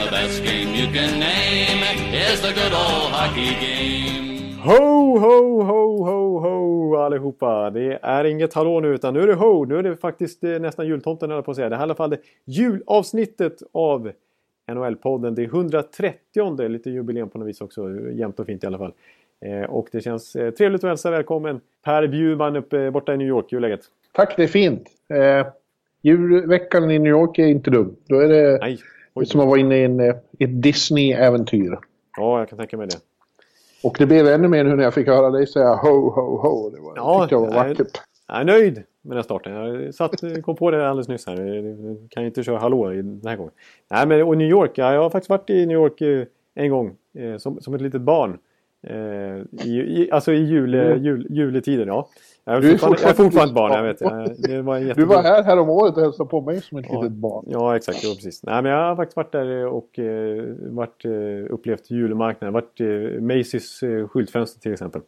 The best game you can name is the good old hockey game. Ho, ho, ho, ho, ho allihopa. Det är inget hallå nu utan nu är det ho. Nu är det faktiskt eh, nästan jultomten höll på att säga. Det här är i alla fall det julavsnittet av NHL-podden. Det är 130 lite jubileum på något vis också. Jämnt och fint i alla fall. Eh, och det känns eh, trevligt att hälsa välkommen Per Bjurman uppe borta i New York. Hur läget? Tack, det är fint. Eh, julveckan i New York är inte dum. Då är det Nej. Som att vara inne i en, eh, ett Disney-äventyr. Ja, jag kan tänka mig det. Och det blev ännu mer nu när jag fick höra dig säga ho, ho, ho. Det var, Ja, jag var vackert. Jag är nöjd med den starten. Jag satt, kom på det alldeles nyss här. Jag kan inte köra hallå i den här gången. Nej, men och New York. Ja, jag har faktiskt varit i New York eh, en gång. Eh, som, som ett litet barn. I, i, alltså i jule, Mm. jul, juletider, ja. Jag är, Du är fortfarande, jag är fortfarande barn, jag vet. Jag, det var en Du jättebra... var här, här om året och hälsade på mig som ett Ja. litet barn. Ja, exakt. Jo, precis. Nej, men jag har faktiskt varit där och eh, varit, eh, upplevt julmarknaden. Varit eh, Macy's eh, skyltfönster till exempel.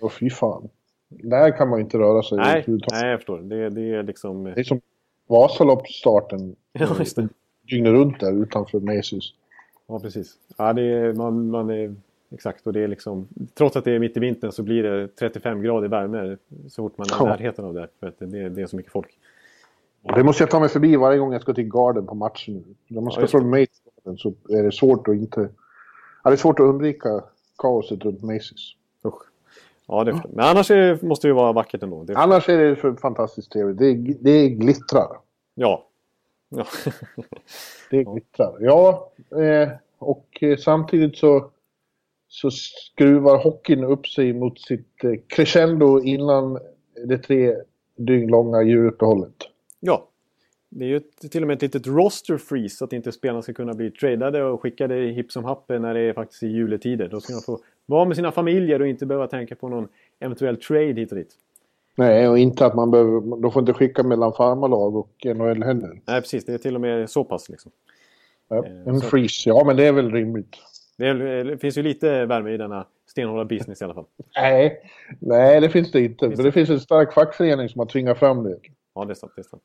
Åh fy fan. Där kan man ju inte röra sig Nej, nej, jag förstår. Det, det är liksom... Det är som Vasaloppsstarten. Ja, just det. Dygnet runt där utanför Macy's. Ja, precis. Ja, det är, man, man är, exakt. Och det är liksom, trots att det är mitt i vintern så blir det 35 grader värme så fort man är i Ja. närheten av det. För att det, det är så mycket folk. Det måste jag ta mig förbi varje gång jag ska till Garden på matchen. När man ska just från Macy's Garden så är det svårt att inte... Ja, det är svårt att undvika kaoset runt Macy's. Usch. Ja, det jag. Men annars är, måste det ju vara vackert ändå. Det, Annars är det för fantastiskt trevligt. Det, det glittrar. ja. ja. Det glittrar. Ja, eh, och eh, samtidigt så, så skruvar hockeyn upp sig mot sitt eh, crescendo innan det tre dygn långa juluppehållet. ja. Det är ju ett, till och med ett litet roster freeze så att inte spelarna ska kunna bli tradade och skickade hipp som happ när det är faktiskt i juletider. Då ska de få vara med sina familjer och inte behöva tänka på någon eventuell trade hit och dit. Nej, och inte att man behöver... De får inte skicka mellan farmarlag och NHL heller. Nej, precis. Det är till och med så pass liksom. Ja, Eh, en så- freeze, ja men det är väl rimligt. Det, finns ju lite värme i denna stenhårda business i alla fall. Nej, nej det finns det inte. Finns det? det finns en stark fackförening som har tvingat fram det. Ja, det är sant. Det är sant.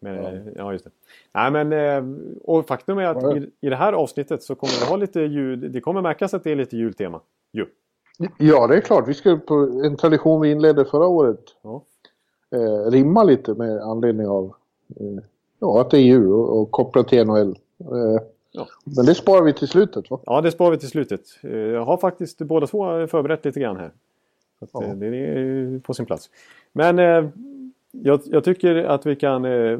Men, Ja. ja. ja, just det. Nej, men, eh, och faktum är att Ja. i, i det här avsnittet så kommer det ha lite ljud. Det kommer märkas att det är lite jultema. Ju. Ja, det är klart. Vi ska på en tradition vi inledde förra året Ja. eh, rimma lite med anledning av eh, ja, att det är jul och, och kopplat till NHL. Eh, Ja. Men det sparar vi till slutet va? ja, det sparar vi till slutet. Eh, Jag har faktiskt båda två förberett lite grann här. Ja. eh, Det är på sin plats. Men eh, jag, jag tycker att vi kan eh,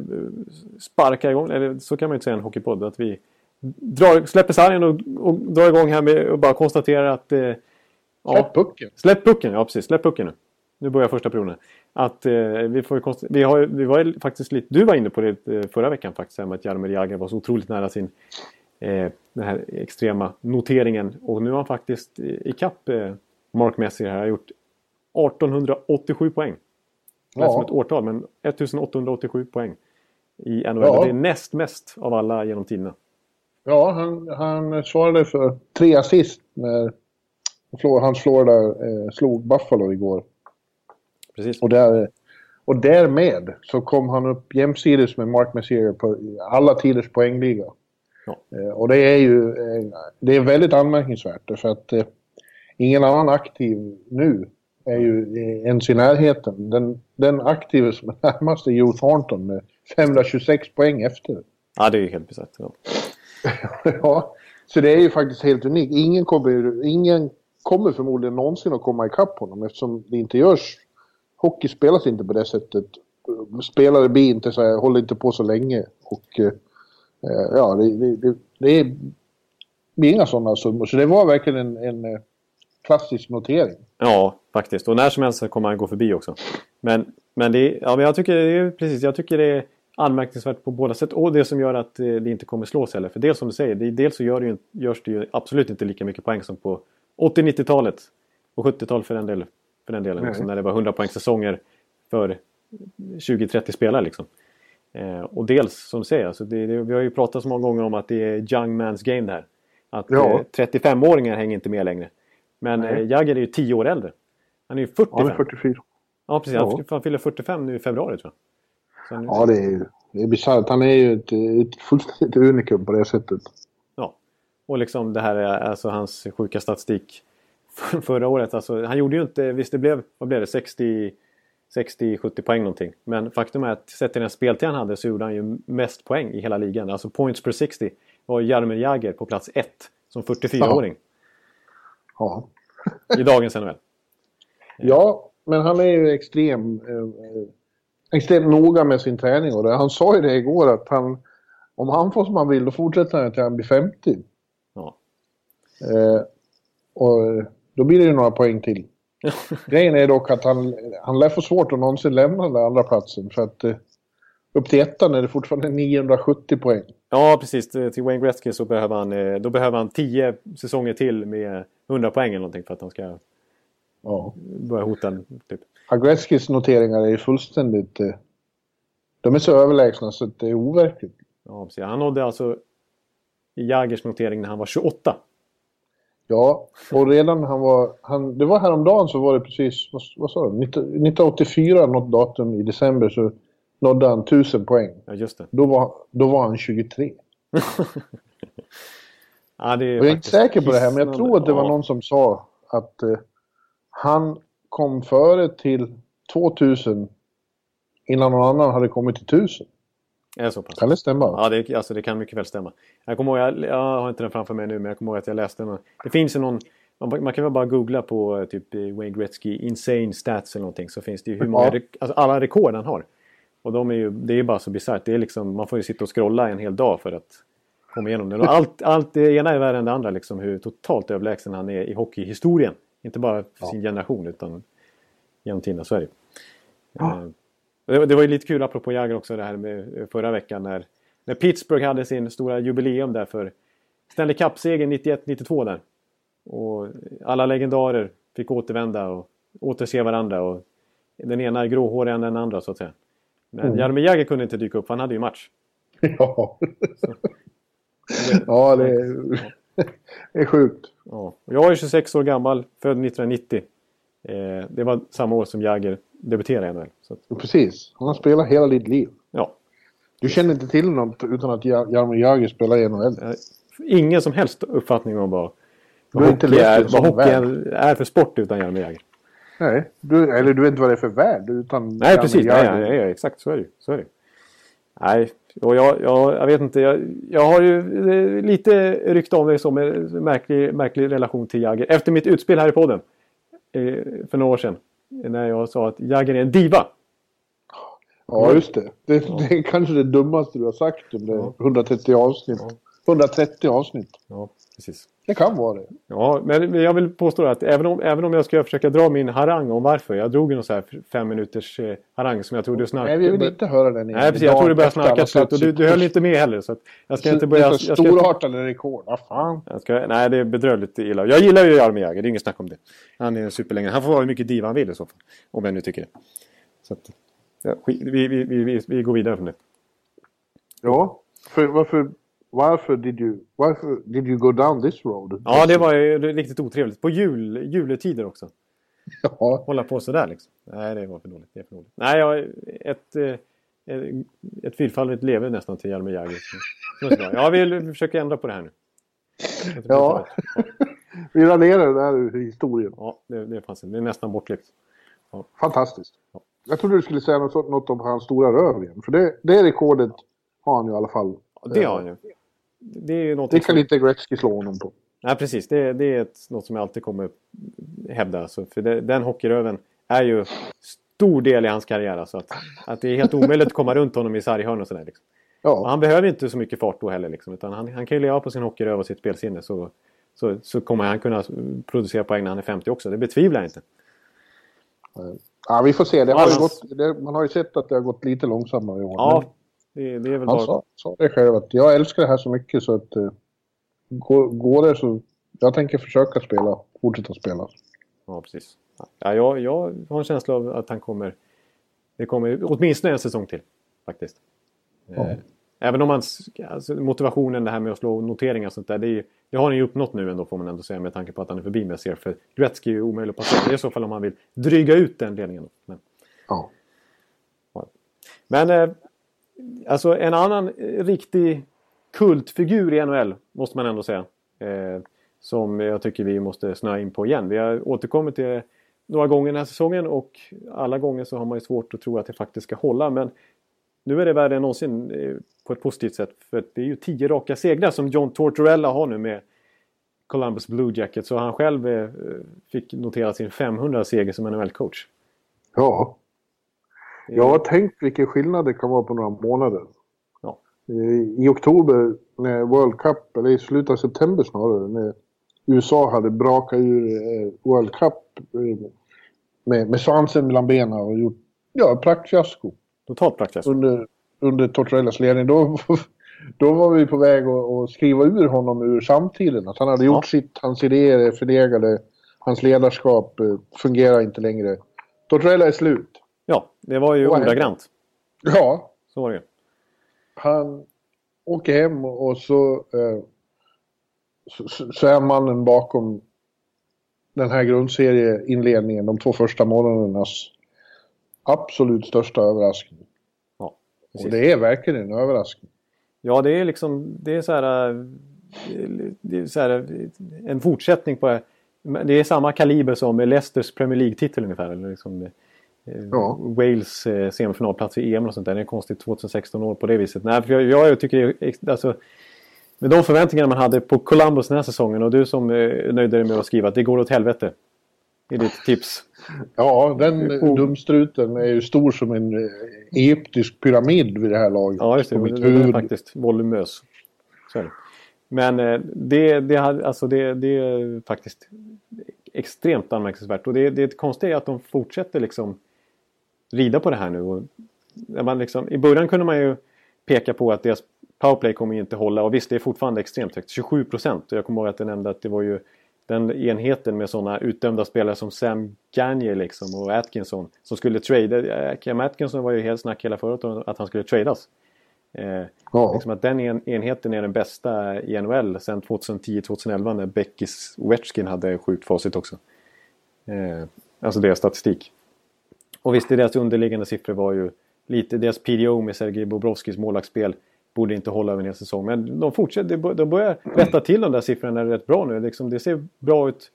sparka igång, eller så kan man ju inte säga en hockeypodd, att vi drar, släpper sargen och, och drar igång här med och bara konstaterar att eh, Släpp pucken. Släpp pucken, ja precis. Släpp pucken nu. Nu börjar första perioden. Att eh, vi får vi, har, vi var faktiskt lite, du var inne på det eh, förra veckan faktiskt, här med att Jaromir Jagr var så otroligt nära sin den här extrema noteringen. Och nu har han faktiskt eh, ikapp eh, Mark Messier här, har gjort 1887 poäng. Det lät Ja. som ett årtal, men 1887 poäng i NHL. Ja. Det är näst mest av alla genom tiderna. Ja, han, han svarade för tre assist när hans Florida eh, slog Buffalo igår. Precis. Och, där, och därmed så kom han upp jämsides med Mark Messier på alla tiders poängliga. Ja. Eh, och det är ju eh, det är väldigt anmärkningsvärt därför att eh, ingen annan aktiv nu är ju ens i närheten. Den, den aktive som är närmast är Joe Thornton med 526 poäng efter. Ja, det är ju helt bisarrt. Ja. ja, så det är ju faktiskt helt unikt. Ingen kommer, ingen kommer förmodligen någonsin att komma ikapp honom eftersom det inte görs. Hockey spelas inte på det sättet. Spelare blir inte så här, håller inte på så länge. Och ja, det, det, det, det är inga sådana summor. Så det var verkligen en, en eh, klassisk notering. Ja, faktiskt. Och när som helst kommer han gå förbi också. Men, men, det, ja, men jag tycker det är precis, jag tycker det är anmärkningsvärt på båda sätt. Och det som gör att eh, det inte kommer slås heller. För dels som du säger, det, dels så gör det ju, görs det ju absolut inte lika mycket poäng som på 80-90-talet. Och 70-talet för den, del, för den delen. Liksom, när det var 100 poäng säsonger för 20-30 spelare. Liksom. Eh, och dels som du säger, alltså det, det, vi har ju pratat så många gånger om att det är young man's game det här. Att Ja. eh, 35-åringar hänger inte med längre. Men Nej. eh, Jagger är ju 10 år äldre. Han är ju 45. Han är 44. Ja, precis. Ja. Han, han fyller 45 nu i februari tror jag. Nu, Ja, det är, det är bisarrt. Han är ju ett, ett fullständigt unikum på det sättet. ja. Och liksom det här är alltså hans sjuka statistik för- förra året. Alltså, han gjorde ju inte, visst det blev, vad blev det, 60 60-70 poäng någonting. Men faktum är att sett till den speltid han hade så gjorde han ju mest poäng i hela ligan. Alltså points per 60 var Jaromir Jagr på plats 1 som 44-åring Ja. i dagens NHL. ja, men han är ju extrem, eh, extremt noga med sin träning. Och det, han sa ju det igår att han, om han får som han vill då fortsätter han till han blir 50. Ja. Eh, och då blir det ju några poäng till. Grejen är dock att han, han lär få svårt att någonsin lämna den där andra platsen för att eh, upp till ettan är det fortfarande 970 poäng. Ja, precis. Till Wayne Gretzky så behöver han, eh, då behöver han 10 säsonger till med 100 poäng eller någonting för att han ska Ja. börja hota. Typ. Agreckis noteringar är fullständigt... Eh, de är så överlägsna så att det är overkligt. Ja, precis. Han nådde alltså i Jagers notering när han var 28. Ja, och redan han var... Han, det var häromdagen så var det precis... Vad, vad sa du? 19- 1984, något datum i december, så nådde han 1000 poäng. Ja, just det. Då var, då var han 23. Ja, det är Och jag är inte säker på det här, men jag tror att det var någon som sa att eh, han kom före till 2000 innan någon annan hade kommit till 1000. Är det så pass? Kan det stämma? Ja, det, alltså, det kan mycket väl stämma. Jag kommer ihåg, jag, jag har inte den framför mig nu, men jag kommer ihåg att jag läste den. Det finns ju någon... Man, man kan väl bara googla på eh, typ eh, Wayne Gretzky Insane Stats eller någonting så finns det ju hur många, Ja. alltså, alla rekord han har. Och de är ju, det är ju bara så bisarrt. Det är liksom, man får ju sitta och scrolla en hel dag för att komma igenom det. Och allt, allt det ena är värre än det andra liksom hur totalt överlägsen han är i hockeyhistorien. Inte bara för sin generation utan genom tiderna, så är det. Ja. Det, var- det var ju lite kul apropå Jagr också det här med eh, förra veckan när, när Pittsburgh hade sin stora jubileum där för Stanley Cup-segern 91-92 där. Och alla legendarer fick återvända och återse varandra. Och den ena är gråhårigare än den andra så att säga. Men Mm. Jaromir Jagr kunde inte dyka upp, för han hade ju match. Ja. ja, det är, det är sjukt. Ja. Jag är 26 år gammal, född 1990. Eh, det var samma år som Jagr debuterade i NHL. Att, Precis. Han har spelat hela ditt liv. ja. Du känner inte till något utan att Ja- Jaromir Jagr spelar i NHL. Ingen som helst uppfattning om vad, vad hockey, är, vad hockey är, är för sport utan Jaromir Jagr. Nej, du, eller du vet inte vad det är för värld utan Nej, precis. Jagr. Nej, nej, nej, exakt så är det ju. Så är det. Nej, och jag, jag, jag vet inte. Jag, jag har ju eh, lite rykte om mig som en märklig, märklig relation till Jagger. Efter mitt utspel här i podden eh, för några år sedan. När jag sa att Jagger är en diva. Ja, just det. Det, det är kanske det dummaste du har sagt under Ja. 130 avsnitt. 130 avsnitt. Ja, precis. Det kan vara det. Ja, men jag vill påstå att även om, även om jag ska försöka dra min harang om varför. Jag drog någon så här fem minuters eh, harang som jag trodde snart... Nej, vi vill inte höra den. Nej, precis. Jag tror det började snarka slut. Och du, du höll inte med heller. Så att jag ska inte börja... Det är ska, storartade rekord. Vad fan. jag ska, nej, det är bedrövligt illa. Jag gillar ju Jaromir Jagr. Det är inget snack om det. Han är en superlänge. Han får vara hur mycket diva han vill i så fall. Om jag nu tycker det. Så att, ja, vi, vi, vi, vi går vidare från det. Ja, för varför... Varför did you, varför did you go down this road? Ja, det var ju riktigt otrevligt. På jul, juletider också. Ja, Hålla på sådär liksom. Nej, det var för dåligt. Det är för dåligt. Nej, jag, ett, eh, ett, ett fyrfaldigt leve nästan till Jaromir Jagr. Jag vill försöka ändra på det här nu. Ja. vi raderar det där ur historien. Ja, det, det fanns Det är nästan bortklippt. Fantastiskt. Jag trodde du skulle säga något, något om hans stora röv igen. För det, det rekordet har han ju i alla fall. Ja, det har han ju. Det är ju något Det kan inte Gretzky slå honom på. Nej, precis. Det, det är ett, något som jag alltid kommer hävda. Alltså, för det, den hockeyröven är ju stor del i hans karriär. Alltså att, att det är helt omöjligt att komma runt honom i sarghörn och sådär. Liksom. Och Ja, han behöver inte så mycket fart då heller. Liksom, utan han, han kan ju leva på sin hockeyröv och sitt spelsinne. Så, så, så kommer han kunna producera poäng när han är 50 också. Det betvivlar jag inte. ja vi får se. Det har Annars- gått, det, man har ju sett att det har gått lite långsammare i år. Ja, Det, det är väl Han bara... sa, sa det själv att jag älskar det här så mycket så att eh, går, går det så... Jag tänker försöka spela, fortsätta spela. Ja, precis. Ja, jag, jag har en känsla av att han kommer... Det kommer åtminstone en säsong till, faktiskt. Ja. Eh, Även om hans alltså, motivationen, det här med att slå noteringar och sånt där, det, är, det har han ju uppnått nu ändå får man ändå säga med tanke på att han är förbi Messier. För Gretzky är ju omöjlig att passera. Det är i så fall om han vill dryga ut den ledningen. Men, Ja. men eh, alltså en annan eh, riktig kultfigur i NHL måste man ändå säga. Eh, som jag tycker vi måste snöa in på igen. Vi har återkommit till det några gånger den här säsongen och alla gånger så har man ju svårt att tro att det faktiskt ska hålla. Men nu är det värre än någonsin eh, på ett positivt sätt. För det är ju tio raka segrar som John Tortorella har nu med Columbus Blue Jackets. Så han själv eh, fick notera sin 500 seger som NHL-coach. Ja. Jag har tänkt vilken skillnad det kan vara på några månader. Ja. I, I oktober när World Cup, eller i slutet av september snarare, när USA hade brakat ur eh, World Cup eh, med, med svansen mellan benen och gjort ja, praktfiasko Totalt praktiskt. under, under Tortorellas ledning. Då, då var vi på väg att, att skriva ur honom ur samtiden. Att han hade gjort Ja. sitt, hans idéer är förlegade, hans ledarskap eh, fungerar inte längre. Tortorella är slut. Det var ju ordagrant. Ja, Så var det han åker hem och så, eh, så, så- är mannen bakom den här grundserieinledningen, de två första månadernas absolut största överraskning. Ja, Och det är verkligen en överraskning. Ja, det är liksom det är så här, eh, det är så här en fortsättning på det är samma kaliber som Leicesters Premier League-titel ungefär. Eller liksom, Ja. Wales eh, semifinalplats i EM och sånt där. Det är konstigt 2016 år på det viset. Nej, för jag, jag tycker det är, alltså, med de förväntningarna man hade på Columbus den här säsongen och du som eh, nöjde dig med att skriva att det går åt helvete. I ditt tips. Ja, den eh, Oh. dumstruten är ju stor som en eh, egyptisk pyramid vid det här laget. Ja, just det. Den är faktiskt volumös. Så är det. Men eh, det, det, alltså det, det är faktiskt extremt anmärkningsvärt. Och det, det konstiga är att de fortsätter liksom rida på det här nu. Och när man liksom, I början kunde man ju peka på att deras powerplay kommer ju inte hålla. Och visst, det är fortfarande extremt högt. 27 procent. Jag kommer ihåg att jag nämnde att det var ju den enheten med sådana utdömda spelare som Sam Gagner liksom och Atkinson som skulle trada. Cam Atkinson var ju helt snack hela förra året att han skulle tradas. Eh, Ja. liksom att den en, enheten är den bästa i NHL sedan 2010-2011 när Beckis Ovechkin hade sjukt facit också. Eh, alltså deras statistik. Och visst, deras underliggande siffror var ju lite... Deras PDO med Sergej Bobrovskis målvaktsspel borde inte hålla över en hel säsong. Men de fortsätter, de börjar rätta till de där siffrorna rätt bra nu. Liksom, det ser bra ut.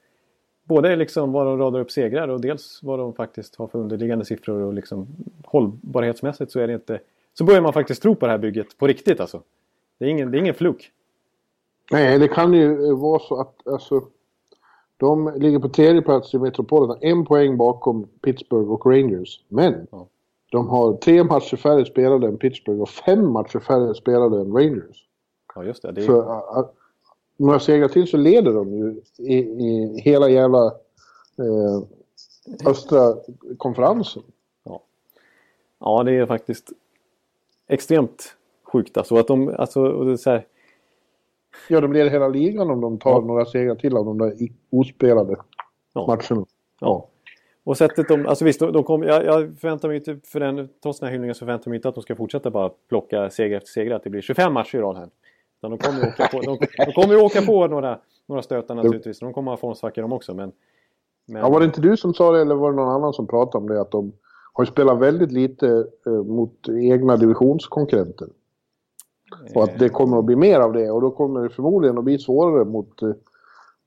Både liksom vad de radar upp segrar och dels vad de faktiskt har för underliggande siffror. Och liksom hållbarhetsmässigt så är det inte... Så börjar man faktiskt tro på det här bygget på riktigt alltså. Det är ingen, det är ingen fluk. Nej, det kan ju vara så att alltså, de ligger på tredje plats i Metropolitan, en poäng bakom Pittsburgh och Rangers. Men Ja. de har tre matcher färre spelade än Pittsburgh och fem matcher färre spelade än Rangers. Ja, just det. det är, Så uh, några segrar till så leder de ju i, i hela jävla eh, östra konferensen. ja, det är faktiskt extremt sjukt alltså. Att de, alltså så här, Ja, de leder hela ligan om de tar Ja. några segrar till av de där ospelade Ja. matcherna. Ja. Och sättet de, alltså visst, de, de kom, jag, jag förväntar mig inte, för den, trots den här hyllningen så förväntar jag mig inte att de ska fortsätta bara plocka seger efter seger, att det blir 25 matcher i rad här. Utan de kommer ju åka på, de, de kommer åka på några, några stötar naturligtvis. De kommer ha formsvackor de också, men... men Ja, var det inte du som sa det eller var det någon annan som pratade om det? Att de har spelat väldigt lite eh, mot egna divisionskonkurrenter. Och att det kommer att bli mer av det och då kommer det förmodligen att bli svårare mot, eh,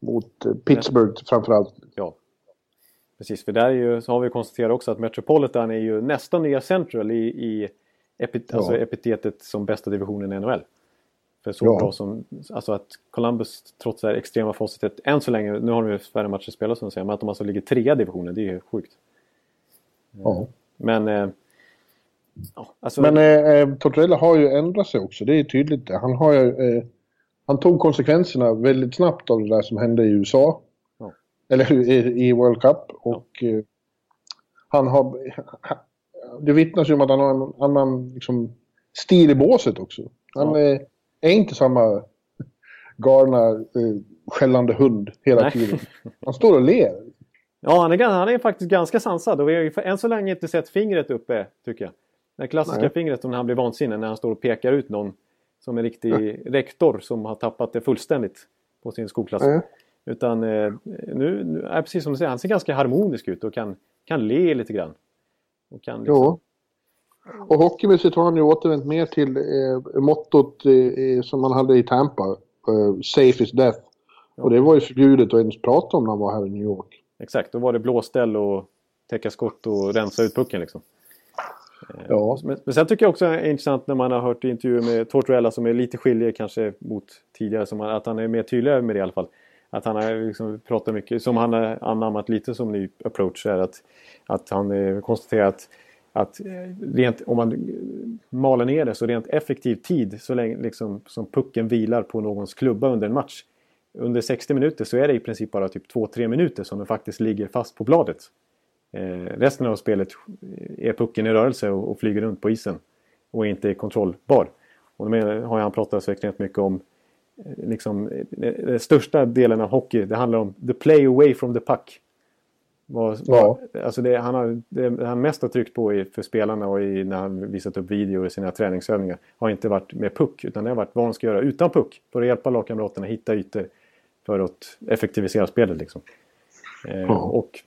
mot eh, Pittsburgh framförallt. Ja. Precis, för där är ju, så har vi konstaterat också att Metropolitan är ju nästan nya Central i, i epit, Ja. alltså epitetet som bästa divisionen i NHL. För så Ja. bra som, alltså att Columbus trots det här extrema facitet än så länge, nu har de ju färre matcher spelade som du säger, men att de alltså ligger trea i divisionen, det är ju sjukt. Ja. Men, eh, ja, alltså, Men eh, eh, Tortorella har ju ändrat sig också, det är tydligt. Han har ju... Eh, han tog konsekvenserna väldigt snabbt av det där som hände i USA. Ja. Eller i, i World Cup. Och eh, han har... Det vittnas ju om att han har en annan liksom, stil i båset också. Han ja. är, inte samma galna, eh, skällande hund hela Nej. tiden. Han står och ler. Ja, han är, han är faktiskt ganska sansad och vi har än så länge inte sett fingret uppe, tycker jag. Det klassiska Nej. fingret när han blir vansinnig, när han står och pekar ut någon som en riktig Nej. rektor som har tappat det fullständigt på sin skolklass. Nej. Utan eh, nu, nu är precis som du säger, han ser ganska harmonisk ut och kan, kan le lite grann. Och kan liksom... Jo. Och hockeymässigt har han ju återvänt mer till eh, mottot eh, som man hade i Tampa. Eh, safe is death. Ja. Och det var ju förbjudet att ens prata om när han var här i New York. Exakt, då var det blåställ och täcka skott och rensa ut pucken liksom. Ja. Men, men sen tycker jag också det är intressant när man har hört intervjuer med Tortorella som är lite skiljer kanske mot tidigare. Som att han är mer tydlig med det i alla fall. Att han har liksom pratat mycket, som han har anammat lite som ny approach är att, att han eh, konstaterar att, att eh, rent, om man maler ner det så rent effektiv tid så länge liksom, som pucken vilar på någons klubba under en match. Under 60 minuter så är det i princip bara typ 2-3 minuter som den faktiskt ligger fast på bladet. Eh, resten av spelet är pucken i rörelse och, flyger runt på isen och inte är kontrollbar. Och då har han pratat så extremt mycket om Eh, liksom, eh, den största delen av hockey, det handlar om the play away from the puck. Var, ja. alltså det, han har, det han mest har tryckt på i, för spelarna och i, när han visat upp video i sina träningsövningar har inte varit med puck utan det har varit vad han ska göra utan puck för att hjälpa lagkamraterna hitta ytor för att effektivisera spelet. Liksom. Eh, och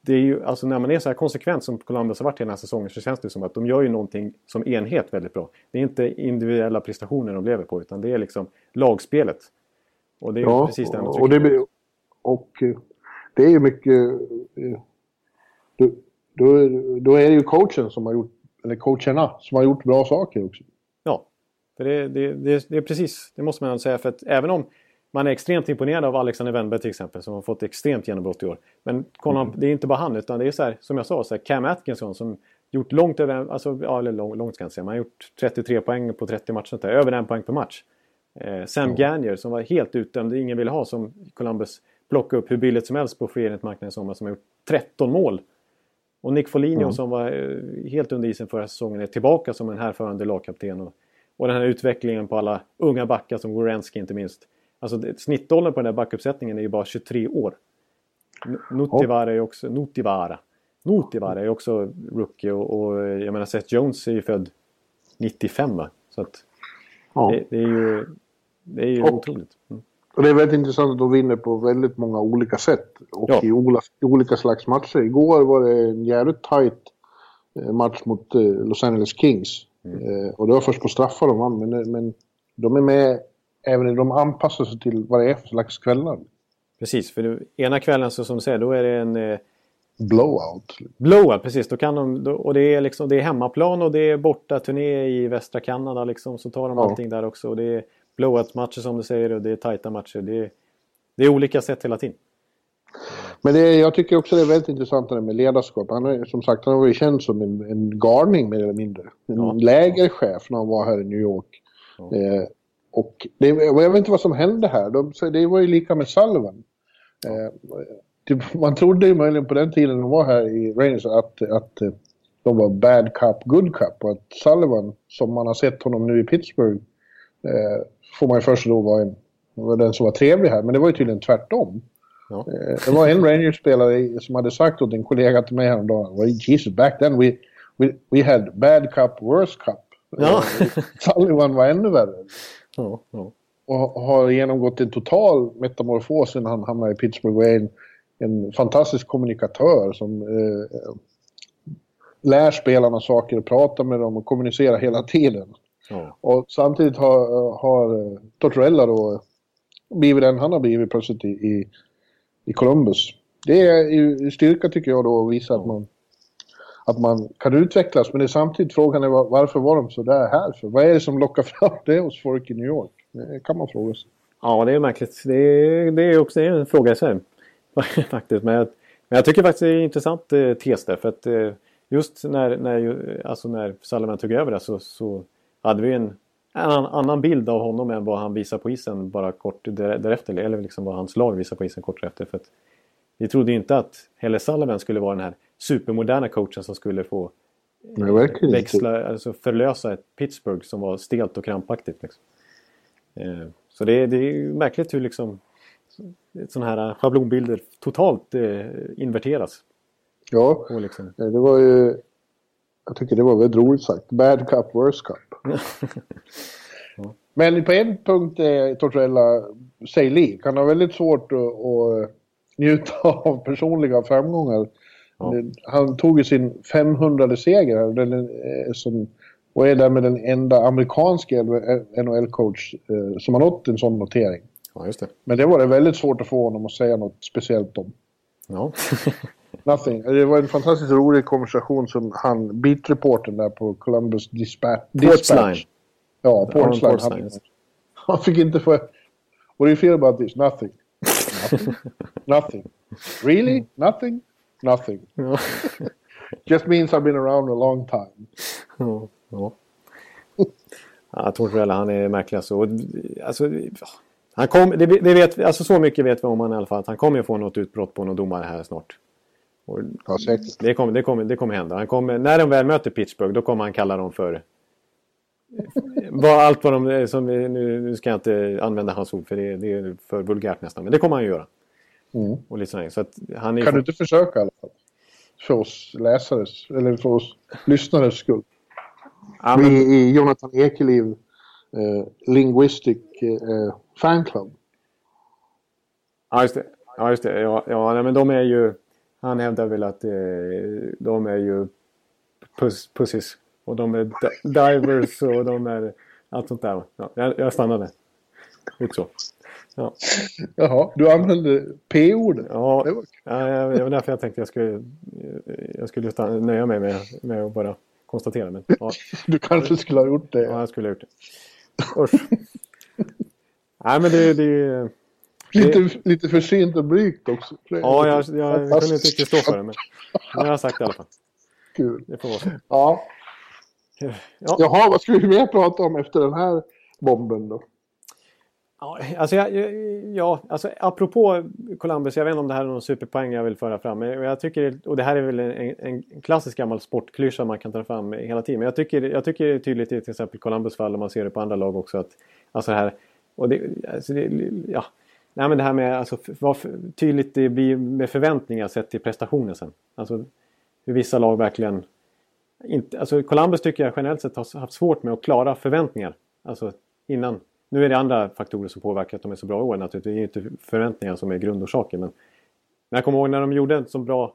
det är ju, alltså när man är så här konsekvent som Columbus har varit hela den här säsongen så känns det som att de gör ju någonting som enhet väldigt bra. Det är inte individuella prestationer de lever på utan det är liksom lagspelet. Och det är ja, precis det och det, och eh, det är ju mycket... Eh, då, då, då är det ju coachen som har gjort, eller coacherna som har gjort bra saker också. Ja, för det, det, det, det är precis, det måste man säga för att även om man är extremt imponerad av Alexander Wennberg till exempel som har fått extremt genombrott i år. Men kolla, mm. det är inte bara han utan det är så här, som jag sa, så här, Cam Atkinson som gjort långt över, alltså, ja, eller lång, långt ska jag säga, man har gjort 33 poäng på 30 matcher, där, över en poäng per match. Eh, Sam mm. Gagner som var helt utdömd, ingen ville ha som Columbus plockade upp hur billigt som helst på free i sommar som har gjort 13 mål. Och Nick Foligno mm. som var eh, helt under isen förra säsongen är tillbaka som en härförande lagkapten. Och, och den här utvecklingen på alla unga backar som Gorenski inte minst. Alltså snittåldern på den här backuppsättningen är ju bara 23 år. Nutivara är också... Nutivara. Nutivara är också rookie och, och jag menar Seth Jones är ju född 95 va? Så att ja. det, det, är ju, det är ju och, otroligt. Mm. Och det är väldigt intressant att de vinner på väldigt många olika sätt och ja. i, olika, i olika slags matcher. Igår var det en jävligt tight eh, match mot eh, Los Angeles Kings. Mm. Eh, och det var först på straffar de vann, men, men de är med även de anpassar sig till vad det är för slags kvällar. Precis, för ena kvällen så som du säger, då är det en... Eh, blowout. Blowout, precis. Då kan de, och det är, liksom, det är hemmaplan och det är borta turné i västra Kanada. Liksom, så tar de ja. allting där också. Och det är blowout-matcher som du säger och det är tajta matcher. Det är, det är olika sätt hela tiden. Men det, jag tycker också det är väldigt intressant det med ledarskap. Han är som sagt han har varit känd som en, en garning mer eller mindre. En ja. lägerchef när han var här i New York. Ja. Eh, och det, jag vet inte vad som hände här. De, det var ju lika med Sullivan. Eh, man trodde ju möjligen på den tiden de var här i Rangers att, att eh, de var bad cup, good cup. Och att Sullivan, som man har sett honom nu i Pittsburgh, eh, får man ju först då vara en, var den som var trevlig här. Men det var ju tydligen tvärtom. Ja. Eh, det var en Rangers-spelare som hade sagt åt en kollega till mig häromdagen, well, Jesus, back then we, we, we had bad cup, worst cup. Ja. Eh, Sullivan var ännu värre. Ja, ja. Och har genomgått en total metamorfos när han hamnade i Pittsburgh och är en, en fantastisk kommunikatör som eh, lär spelarna saker och pratar med dem och kommunicerar hela tiden. Ja. Och samtidigt har, har Tortorella då blivit den han har blivit plötsligt i, i, i Columbus. Det är ju styrka tycker jag då att visa att man att man kan utvecklas. Men det är samtidigt frågan är varför var de så där här för? Vad är det som lockar fram det hos folk i New York? Det kan man fråga sig. Ja, det är märkligt. Det är, det är också en fråga i sig. faktiskt. Men jag, men jag tycker faktiskt det är en intressant eh, tes där. För att eh, just när, när, alltså när Salomon tog över det så, så hade vi en, en annan bild av honom än vad han visar på isen bara kort därefter. Eller liksom vad hans lag visar på isen kort därefter. För att vi trodde inte att Helle Salomon skulle vara den här supermoderna coachen som skulle få inte. växla, alltså förlösa ett Pittsburgh som var stelt och krampaktigt. Liksom. Eh, så det, är- det är märkligt hur liksom sådana här schablonbilder totalt eh, inverteras. Ja, liksom, det var ju... Jag tycker det var väldigt roligt sagt. Bad cup, worst cup. Men på en punkt är Tortorella sig lik. Han har väldigt svårt att, att njuta av personliga framgångar. Ja. Han tog ju sin 500 seger här, den som, och är därmed den enda amerikanska NHL-coach eh, som har nått en sån notering. ja, just det. Men det var det väldigt svårt att få honom att säga något speciellt om. Ja. Nothing. Det var en fantastiskt rolig konversation som han, beat-reportern där på Columbus Dispatch. Portsline. Ja, Portsline. Han, han fick inte få... What do you feel about this? Nothing. Nothing. Nothing. Really? Nothing? Nothing. Ja. Just means I've been around a long time. Ja, ja. ja Tortorella, han är märklig alltså. Alltså han kom, det, det vet, alltså så mycket vet vi om han i alla fall. Att han kommer få något utbrott på någon domare här snart. Och Ja, säkert. det, kommer, det, kommer, det kommer hända. Han kommer, när de väl möter Pittsburgh då kommer han kalla dem för... Vad, allt vad de... Som, nu, nu ska jag inte använda hans ord för det, det är för vulgärt nästan. Men det kommer han ju göra. Mm. Och lite sådär. Så att han är Kan du inte försöka i alla fall? För oss läsares, eller för oss lyssnares skull. ja, men, Vi i Jonathan Ekeliv eh, Linguistic eh, Fan Club. Ja, just det. Ja, just det. Ja, ja nej, men de är ju... Han hävdar väl att eh, de är ju pus, pussis. Och de är di- divers och de är allt sånt där. Ja, jag, jag stannade. Lite så. Ja, Jaha, du använde P-ordet. ja, Det var ja, jag- det var därför jag tänkte jag skulle, jag skulle stanna, nöja mig med, med att bara konstatera. Men ja, Du kanske skulle ha gjort det. ja jag skulle ha gjort det. Usch. Nej, men det... det Lite, lite försynt och blygt också. ja, jag, jag, jag kunde inte riktigt stå för det. Men har jag sagt det i alla fall. Kul. Det får vara så. Ja. Ja. Jaha, vad ska vi mer prata om efter den här bomben då? Ja, alltså, jag, ja, alltså apropå Columbus, jag vet inte om det här är någon superpoäng jag vill föra fram. Men jag tycker, och det här är väl en, en klassisk gammal sportklyscha man kan ta fram hela tiden. Men jag tycker, jag tycker det är tydligt i till exempel Columbus fall, och man ser det på andra lag också. Att, alltså det här, och det, alltså det, ja. Nej, men det här med alltså, vad tydligt det blir med förväntningar sett till prestationen sen. Alltså hur vissa lag verkligen inte, alltså Columbus tycker jag generellt sett har haft svårt med att klara förväntningar. Alltså innan. Nu är det andra faktorer som påverkar att de är så bra i år naturligtvis. Det är ju inte förväntningar som är grundorsaken. Men, men jag kommer ihåg när de gjorde en så bra,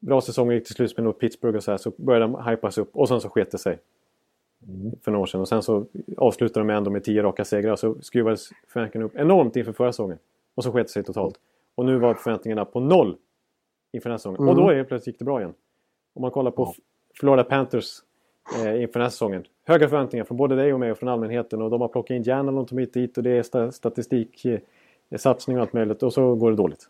bra säsong och gick till slutspel mot Pittsburgh och så här så började de hypas upp och sen så sket det sig. För några år sedan. Och sen så avslutade de ändå med tio raka segrar så skruvades förväntningarna upp enormt inför förra säsongen. Och så sket det sig totalt. Och nu var förväntningarna på noll inför den här säsongen. Och då är det plötsligt gick det bra igen. Om man kollar på Ja. Florida Panthers eh, inför den här säsongen. Höga förväntningar från både dig och mig och från allmänheten. Och de har plockat in Jan och hit dit och det är sta statistik, eh, satsning och allt möjligt. Och så går det dåligt.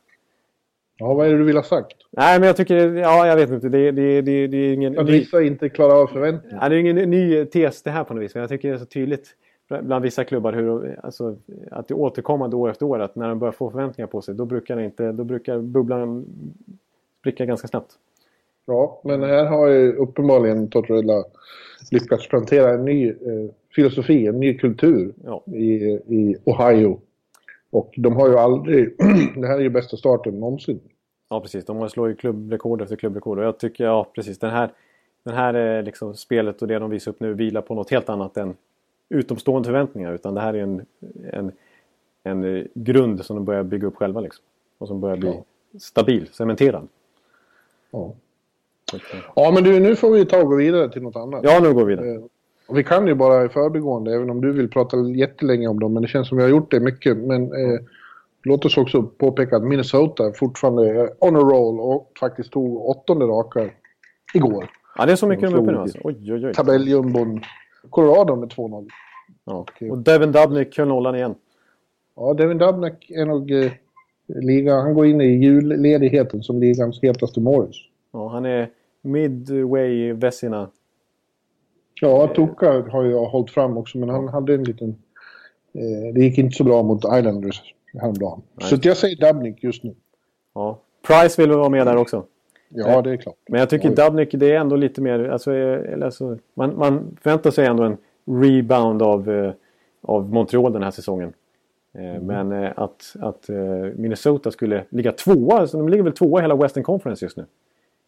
Ja, vad är det du vill ha sagt? Nej, men jag tycker... Ja, jag vet inte. Det, det, det, det är ingen... Att ny- vissa inte klarar av förväntningarna? Ja, det är ingen ny tes det här på något vis. Men jag tycker det är så tydligt bland vissa klubbar hur alltså, att det är återkommande år efter år att när de börjar få förväntningar på sig då brukar, det inte, då brukar bubblan spricka ganska snabbt. Ja, men här har ju uppenbarligen Tortorella lyckats plantera en ny eh, filosofi, en ny kultur Ja, i, i Ohio. Och de har ju aldrig... det här är ju bästa starten någonsin. ja precis. De slår ju klubbrekord efter klubbrekord och jag tycker, ja precis, den här, den här eh, liksom, spelet och det de visar upp nu vilar på något helt annat än utomstående förväntningar. Utan det här är en, en, en eh, grund som de börjar bygga upp själva liksom. Och som börjar bli Ja. stabil, cementerad. Ja. Eh, ja, men du, nu får vi ta och gå vidare till något annat. Ja, nu går vi vidare. Eh, och vi kan ju bara i förbigående, även om du vill prata jättelänge om dem, men det känns som vi har gjort det mycket. Men eh, låt oss också påpeka att Minnesota fortfarande är on a roll och faktiskt tog åttonde raka igår. Ja, det är så mycket de är uppe nu alltså. Oj, oj, oj. Tabelljumbon Colorado med 2-0. Ja. Och Devin Dubnik höll nollan igen. Ja, Devin Dubnak är nog eh, liga, han går in i julledigheten som ligans hetaste Morris. Ja, han är midway i Vessina. Ja, Tuka har ju hållit fram också, men han hade en liten... Eh, det gick inte så bra mot Islanders häromdagen. Nej. Så jag säger Dubnik just nu. Ja. Price vill väl vara med där också. Ja, det är klart. Men jag tycker Oj. Dubnik, det är ändå lite mer... Alltså, eh, alltså, man, man förväntar sig ändå en rebound av, eh, av Montreal den här säsongen. Eh, Men eh, att, att eh, Minnesota skulle ligga tvåa, alltså, de ligger väl tvåa i hela Western Conference just nu.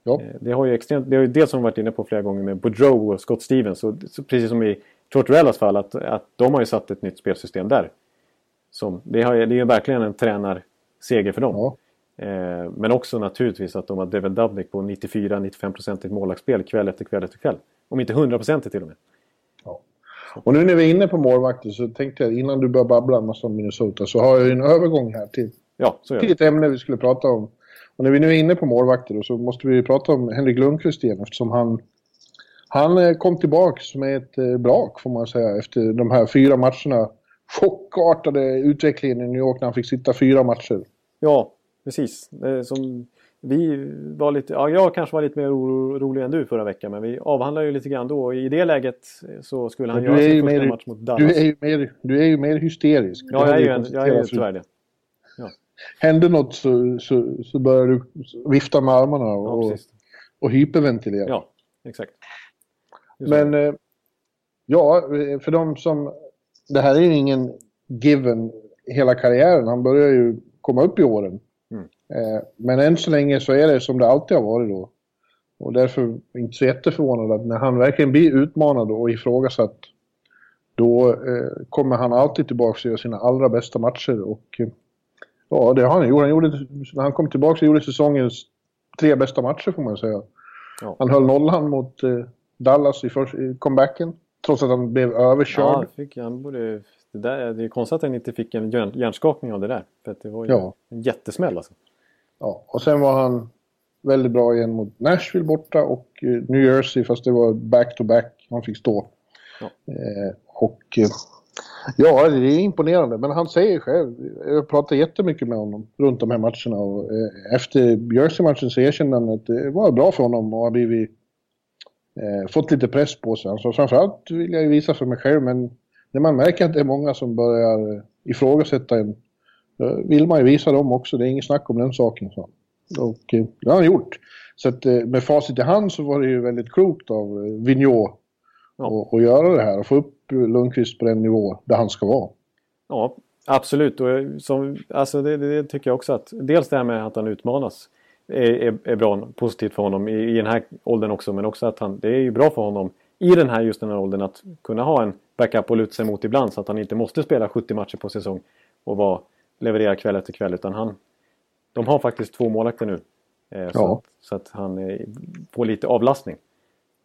Ja. Eh, Det har ju extremt, det är ju det som vi varit inne på flera gånger med Boudreau och Scott Stevens. Och, precis som i Tortorellas fall, att, att de har ju satt ett nytt spelsystem där. Som, det, har, det är ju verkligen en tränarseger för dem. Ja. Eh, men också naturligtvis att de har Devin Dubnik på 94-95% målvaktsspel kväll efter kväll efter kväll. Om inte 100% till och med. Ja. Och nu när vi är inne på målvakter så tänkte jag innan du börjar babbla en massa om Minnesota så har jag ju en övergång här till, Ja, till ett ämne vi skulle prata om. Och när vi nu är inne på målvakter så måste vi prata om Henrik Lundqvist igen eftersom han, han eh, kom tillbaks med ett eh, brak får man säga efter de här fyra matcherna. Chockartade utvecklingen i New York när han fick sitta fyra matcher. Ja, precis. Eh, Som vi var lite, ja, jag kanske var lite mer orolig än du förra veckan, men vi avhandlade ju lite grann då. Och I det läget så skulle han göra sin första mer- match mot Dallas. Du är ju mer, du är ju mer hysterisk. Ja, jag är ju, en, jag är ju tyvärr det. Händer något så, så, så börjar du vifta med armarna Ja, och, precis. och hyperventilera. Ja, exakt. Men eh, ja, eh, för de som... Det här är ju ingen given hela karriären. Han börjar ju komma upp i åren. Mm. Eh, men än så länge så är det som det alltid har varit då. Och därför inte så jätteförvånad att när han verkligen blir utmanad och ifrågasatt då eh, kommer han alltid tillbaka och gör sina allra bästa matcher. Och eh, ja, det har han gjort. Han gjorde, när han kom tillbaka så gjorde säsongens tre bästa matcher får man säga. Ja. Han höll nollan mot eh, Dallas i, först, i comebacken. Trots att han blev överkörd. Ja, fick, han borde, det, där, det är konstigt att han inte fick en hjärn, hjärnskakning av det där. För att det var ju Ja. en jättesmäll alltså. Ja, och sen var han väldigt bra igen mot Nashville borta och eh, New Jersey fast det var back-to-back han fick stå. Ja. Eh, och eh, ja, det är imponerande. Men han säger själv, jag pratar jättemycket med honom runt de här matcherna och eh, efter Jersey-matchen så erkände han att det var bra för honom och har blivit eh, fått lite press på sig. Han sa framförallt vill jag ju visa för mig själv men när man märker att det är många som börjar eh, ifrågasätta en då vill man ju visa dem också. Det är inget snack om den saken. Så. Och eh, det har han gjort. Så att, med facit i hand så var det ju väldigt klokt av Vigneault Ja. att- att göra det här och få upp Lundqvist på den nivå där han ska vara. Ja, absolut. Och som, alltså det, det tycker jag också att dels det här med att han utmanas är, är, är bra, positivt för honom i, i den här åldern också. Men också att han, det är ju bra för honom i den här, just den här åldern att kunna ha en backup att luta sig mot ibland så att han inte måste spela 70 matcher på säsong och vara, leverera kväll efter kväll. Utan han, de har faktiskt två målvakter nu. Eh, så, Ja. att, så att han eh, får lite avlastning.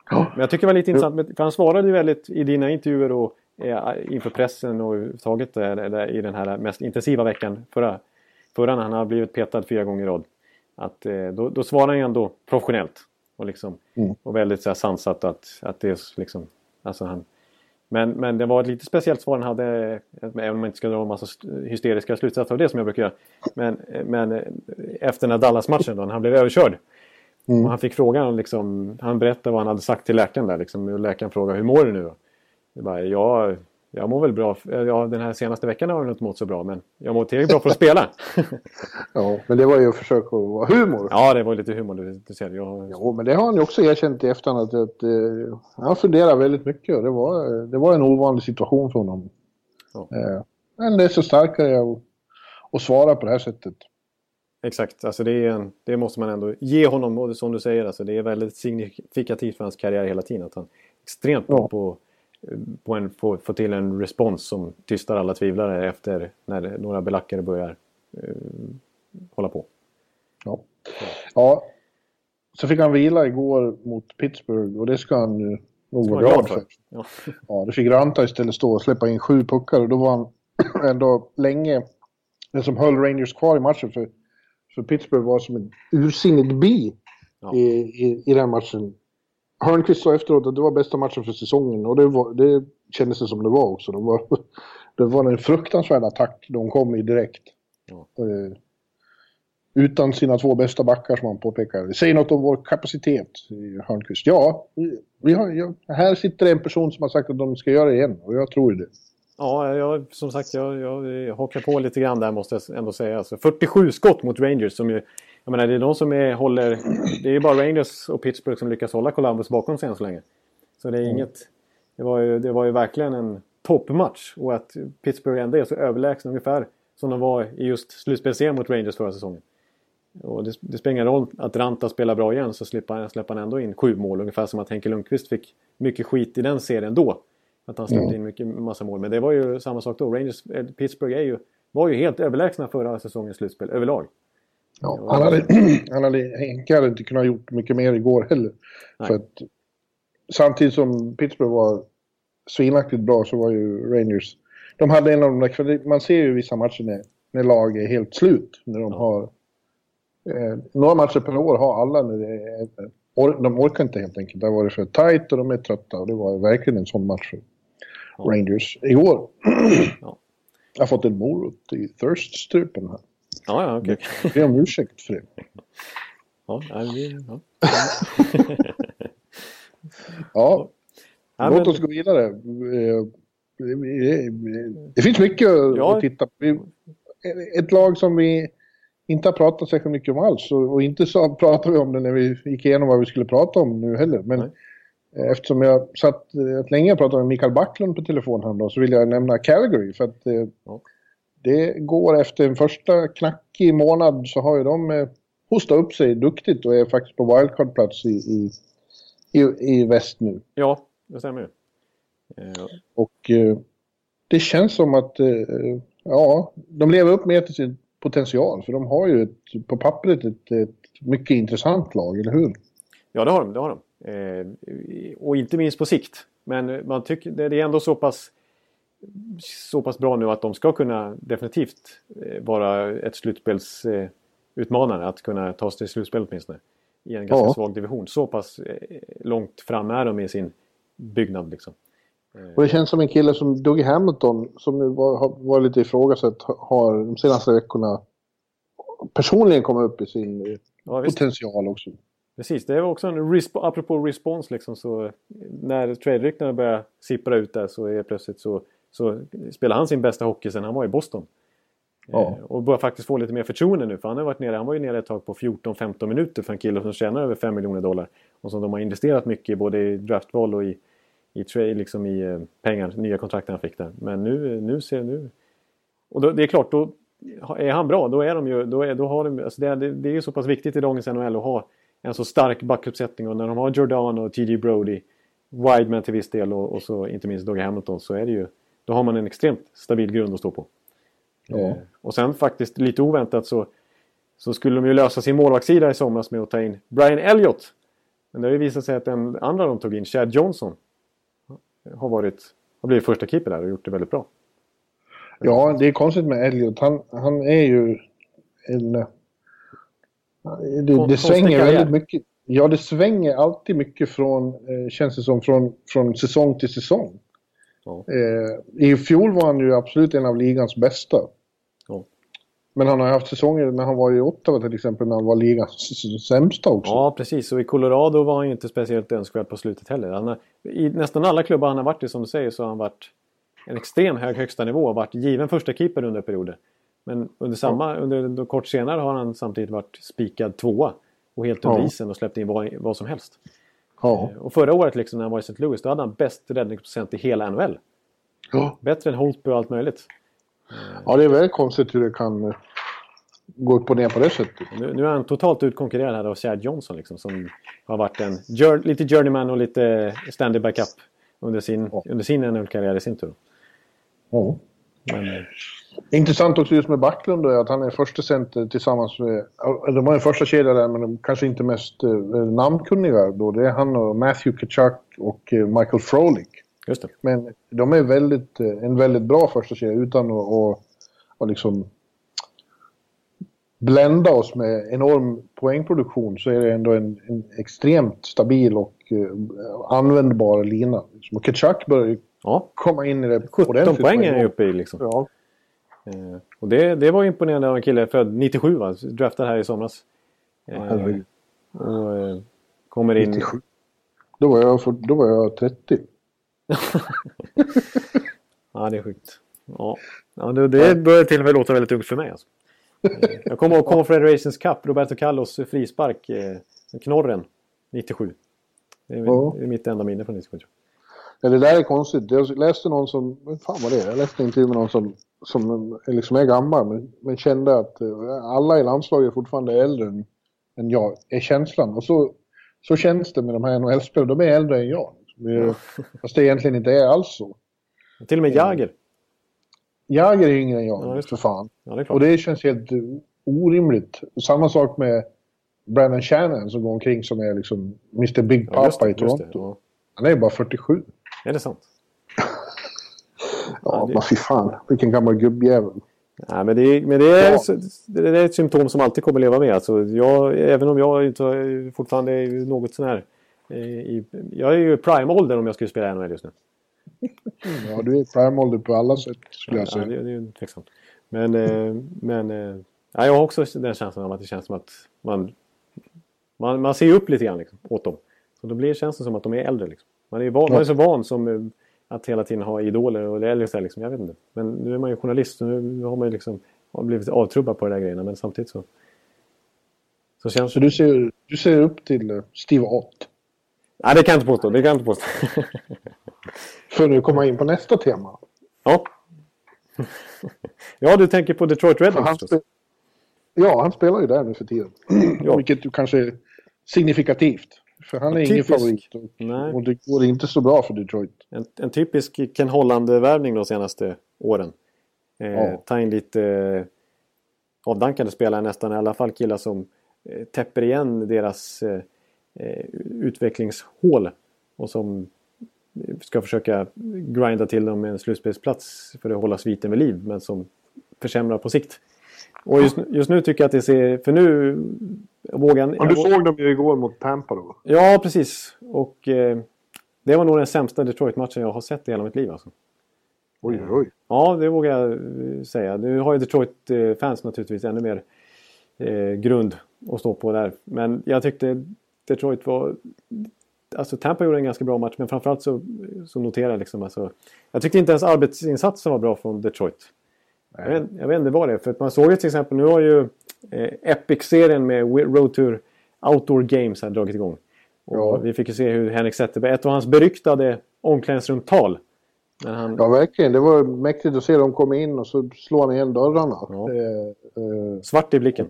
Ja. Men jag tycker det var lite intressant, med- för han svarade ju väldigt i dina intervjuer och eh, inför pressen och överhuvudtaget där i den här mest intensiva veckan förra, förra när han har blivit petad fyra gånger i rad. Att, eh, då, då svarar han ju ändå professionellt och, liksom, Mm. och väldigt så här, sansat att, att det är liksom, alltså han, men, men det var ett lite speciellt svar han hade, eh, även om man inte ska dra en massa st- hysteriska slutsatser av det som jag brukar göra. Men, men efter den här Dallas-matchen då, när han blev överkörd. Mm. Han fick frågan, liksom, han berättade vad han hade sagt till läkaren där. Liksom, och läkaren frågade, hur mår du nu? Jag bara, ja, jag mår väl bra. Ja, den här senaste veckan har jag inte mått så bra, men jag mår tillräckligt bra för att spela. Ja, men det var ju ett försök att vara humor. ja, det var lite humor, du, du ser. Jag, Jo, men det har han ju också erkänt i efterhand att, att eh, han funderar väldigt mycket och det var, det var en ovanlig situation för honom. Ja. Eh, men det är så starkare att, att svara på det här sättet. Exakt, alltså det, är det måste man ändå ge honom, och som du säger, alltså det är väldigt signifikativt för hans karriär hela tiden. Att han extremt bra Ja. på, på en, få, få till en respons som tystar alla tvivlare efter när några belackare börjar eh, hålla på. Ja. ja. Så fick han vila igår mot Pittsburgh och det ska han ju nog vara glad för. Ja. Ja, det fick Ranta istället stå och släppa in sju puckar och då var han ändå länge den som höll Rangers kvar i matchen. För, för Pittsburgh var som ett ursinnigt bi Ja. i, i, i den matchen. Hörnqvist sa efteråt att det var bästa matchen för säsongen och det, var, det kändes det som det var också. Det var, det var en fruktansvärd attack de kom i direkt. Ja. Eh, utan sina två bästa backar som han påpekar. Säger något om vår kapacitet, Hörnqvist. Ja, vi har, ja, här sitter en person som har sagt att de ska göra det igen och jag tror det. Ja, jag, som sagt, jag, jag hakar på lite grann där måste jag ändå säga. Alltså 47 skott mot Rangers som ju Jag menar, det är de som är, håller... Det är ju bara Rangers och Pittsburgh som lyckas hålla Columbus bakom sig än så länge. Så det är inget... Det var ju, det var ju verkligen en toppmatch. Och att Pittsburgh ändå är så överlägsna ungefär som de var i just slutspelsserien mot Rangers förra säsongen. Och det, det spelar ingen roll att Ranta spelar bra igen så släpper, släpper han ändå in sju mål. Ungefär som att Henke Lundqvist fick mycket skit i den serien då. Att han släppte in mycket, massa mål. Men det var ju samma sak då. Rangers, eh, Pittsburgh är ju, var ju helt överlägsna förra säsongens slutspel överlag. Ja, han hade, han hade, Henke hade inte kunnat gjort mycket mer igår heller. Nej. För att, samtidigt som Pittsburgh var svinaktigt bra så var ju Rangers... De hade en av de där, man ser ju vissa matcher när, när lag är helt slut. När de har... Eh, några matcher per år har alla när det är, or, De orkar inte helt enkelt. Det har varit för tight och de är trötta och det var verkligen en sån match Rangers igår. Ja. Jag har fått en morot i thirst-strupen här. Ja, ja, okej. Jag ber om ursäkt för det. Ja, vi- ja. Ja, Ja, Låt men- oss gå vidare. Det- finns mycket att Ja. att titta på. Ett lag som vi inte har pratat särskilt mycket om alls och inte så pratade vi om det när vi gick igenom vad vi skulle prata om nu heller. Men Nej. Eh, eftersom jag satt eh, länge och pratade med Mikael Backlund på telefon här då, så vill jag nämna Calgary. För att eh, Ja. det går efter en första knackig månad så har ju de eh, hostat upp sig duktigt och är faktiskt på wildcard-plats i, i, i, i väst nu. Ja, det stämmer ju. Och eh, det känns som att eh, ja, de lever upp mer till sin potential. För de har ju ett, på pappret ett, ett mycket intressant lag, eller hur? Ja, det har de. Det har de. Eh, och inte minst på sikt. Men man tycker det är ändå så pass, så pass bra nu att de ska kunna definitivt eh, vara ett slutspelsutmanare. Eh, att kunna ta sig till slutspel åtminstone. I en ganska Ja. svag division. Så pass långt fram är de i sin byggnad liksom. Och det känns som en kille som Dougie Hamilton, som nu var, har varit lite ifrågasatt, har de senaste veckorna personligen kommit upp i sin Ja, potential också. Precis, det var också en resp- apropå respons liksom så när trade-ryktena börjar sippra ut där så är plötsligt så, så spelar han sin bästa hockey sen han var i Boston. Ja. Eh, och börjar faktiskt få lite mer förtroende nu för han har varit nere, han var ju nere ett tag på 14-15 minuter för en kille som tjänar över 5 miljoner dollar. Och som de har investerat mycket både i draftval och i, i, trade, liksom i eh, pengar, nya kontrakt han fick där. Men nu, nu ser nu... Och då, det är klart, då är han bra, då är de ju, då, är, då har de, alltså det, är- det, det är ju så pass viktigt i dagens NHL att ha en så stark backuppsättning och när de har Jordan och TJ Brody, Wideman till viss del och, och så inte minst Dougie Hamilton så är det ju, då har man en extremt stabil grund att stå på. Ja. Eh, Och sen faktiskt lite oväntat så, så skulle de ju lösa sin målvaktssida i somras med att ta in Brian Elliott. Men det har ju visat sig att den andra de tog in, Chad Johnson, har, varit, har blivit första keeper där och gjort det väldigt bra. Ja, det är konstigt med Elliot. Han, han är ju en... Det, Kon- det svänger väldigt mycket. Ja, det svänger alltid mycket från, eh, känns det som, från, från säsong till säsong. Ja. Eh, I fjol var han ju absolut en av ligans bästa. Ja. Men han har haft säsonger när han var i Ottawa till exempel, när han var ligans sämsta också. Ja, precis. Och i Colorado var han ju inte speciellt önskvärd på slutet heller. Har, I nästan alla klubbar han har varit i, som du säger, så har han varit en extrem hög högsta nivå och varit given första keeper under perioder. Men under samma, under en kort senare har han samtidigt varit spikad tvåa och helt under Ja. isen och släppt in vad, vad som helst. Ja. Och förra året liksom, när han var i St. Louis, då hade han bäst räddningsprocent i hela NHL. Ja. Bättre än Holtby och allt möjligt. ja, det är väldigt konstigt hur det kan eh, gå upp och ner på det sättet. Nu, nu är han totalt utkonkurrerad här av Chad Johnson liksom, som har varit en jour, lite journeyman och lite standard backup under sin, Ja. under sin NHL-karriär i sin tur. Ja. Men, eh, Intressant också just med Backlund är att han är första center tillsammans med... De har en första kedja där men de kanske inte mest eh, namnkunniga då. Det är han och Matthew Kachuk och eh, Michael Frolik. just det. Men de är väldigt, en väldigt bra första kedja utan att, att, att liksom blända oss med enorm poängproduktion så är det ändå en, en extremt stabil och användbar lina. Och Kachuk börjar Ja, komma in i det 17 ordentligt poäng är han uppe i liksom. Ja. Eh, och det, det var imponerande av en kille född 97 va? Draftad här i somras. Eh, herregud. och eh, kommer in... 97. Då var jag, för, då var jag 30. Ja, det är sjukt. Ja, ja det, det börjar till och med låta väldigt ungt för mig alltså. Eh, jag kommer ihåg Confederations Cup, Roberto Carlos frispark, eh, knorren, 97. Det är, Ja. det är mitt enda minne från 97. Ja, det där är konstigt. Jag läste någon som, vad fan var det? Jag läste en intervju med någon som, som liksom är gammal men, men kände att eh, alla i landslaget är fortfarande äldre än, än jag, är känslan. Och så, så känns det med de här NHL-spelarna, de är äldre än jag. Är- Fast det egentligen inte är alls så. Till och med Jagr. Jag är yngre än jag, Ja, för fan. Ja, det är. Och det känns helt eh, orimligt. Samma sak med Brandon Shannon som går omkring som är liksom Mr Big Ja, Papa det, i. Toronto. Ja. Han är ju bara 47. Är det sant? Ja, det- men fy fan. Vilken gammal gubbjävel. Nej, men det, är- men det, är, Ja. det är ett symptom som alltid kommer leva med. Alltså, jag, även om jag inte fortfarande är något sån här... eh, I, jag är ju i prime-åldern om jag skulle spela NHL just nu. Ja, du är prime-ålder på alla sätt skulle jag Ja, säga. det, det är ju tveksamt. Men, eh, men eh, ja, jag har också den känslan att det känns som att man, man, man ser upp lite grann liksom, åt dem. Så då blir känns det som att de är äldre. Liksom. Man, är van, man är så van som eh, att hela tiden ha idoler och eller så liksom, jag vet inte. Men nu är man ju journalist och nu har man ju liksom har blivit avtrubbad på de där grejerna. Men samtidigt så, så känns Så du ser, du ser upp till eh, Steve Ott. Nej, det kan jag inte påstå. Det kan jag inte påstå. För nu komma in på nästa tema. ja. ja, du tänker på Detroit Red Wings förstås. ja, han spelar ju där nu för tiden. Ja. Vilket kanske är signifikativt. För han är ingen Typisk. favorit. Och, Nej. och det går inte så bra för Detroit. En, en typisk Ken Holland-värvning de senaste åren. Eh, Ja. Ta in lite eh, avdankade spelare nästan, i alla fall killar som eh, täpper igen deras eh, eh, utvecklingshål. Och som ska försöka grinda till dem med en slutspelsplats för att hålla sviten vid liv, men som försämrar på sikt. Och just, nu- just nu tycker jag att det ser... För nu vågar jag... Men du såg dem ju igår mot Tampa då? Ja, precis. Och eh, det var nog den sämsta Detroit-matchen jag har sett i hela mitt liv. Alltså. Oj, oj. Ja, det vågar jag eh, säga. Nu har ju Detroit-fans naturligtvis ännu mer eh, grund att stå på där. Men jag tyckte Detroit var... Alltså Tampa gjorde en ganska bra match, men framförallt så, så noterar jag liksom... Alltså, jag tyckte inte ens arbetsinsatsen var bra från Detroit. Jag vet, jag vet inte vad det är. För att man såg ju till exempel, nu har ju eh, Epic-serien med Road Tour Outdoor Games här dragit igång. Och Ja. Vi fick ju se hur Henrik Zetterberg, ett av hans beryktade omklädningsrumtal. Han, Ja, verkligen. Det var mäktigt att se dem komma in och så slår han igen dörrarna. Ja. Eh, eh, Svart i blicken.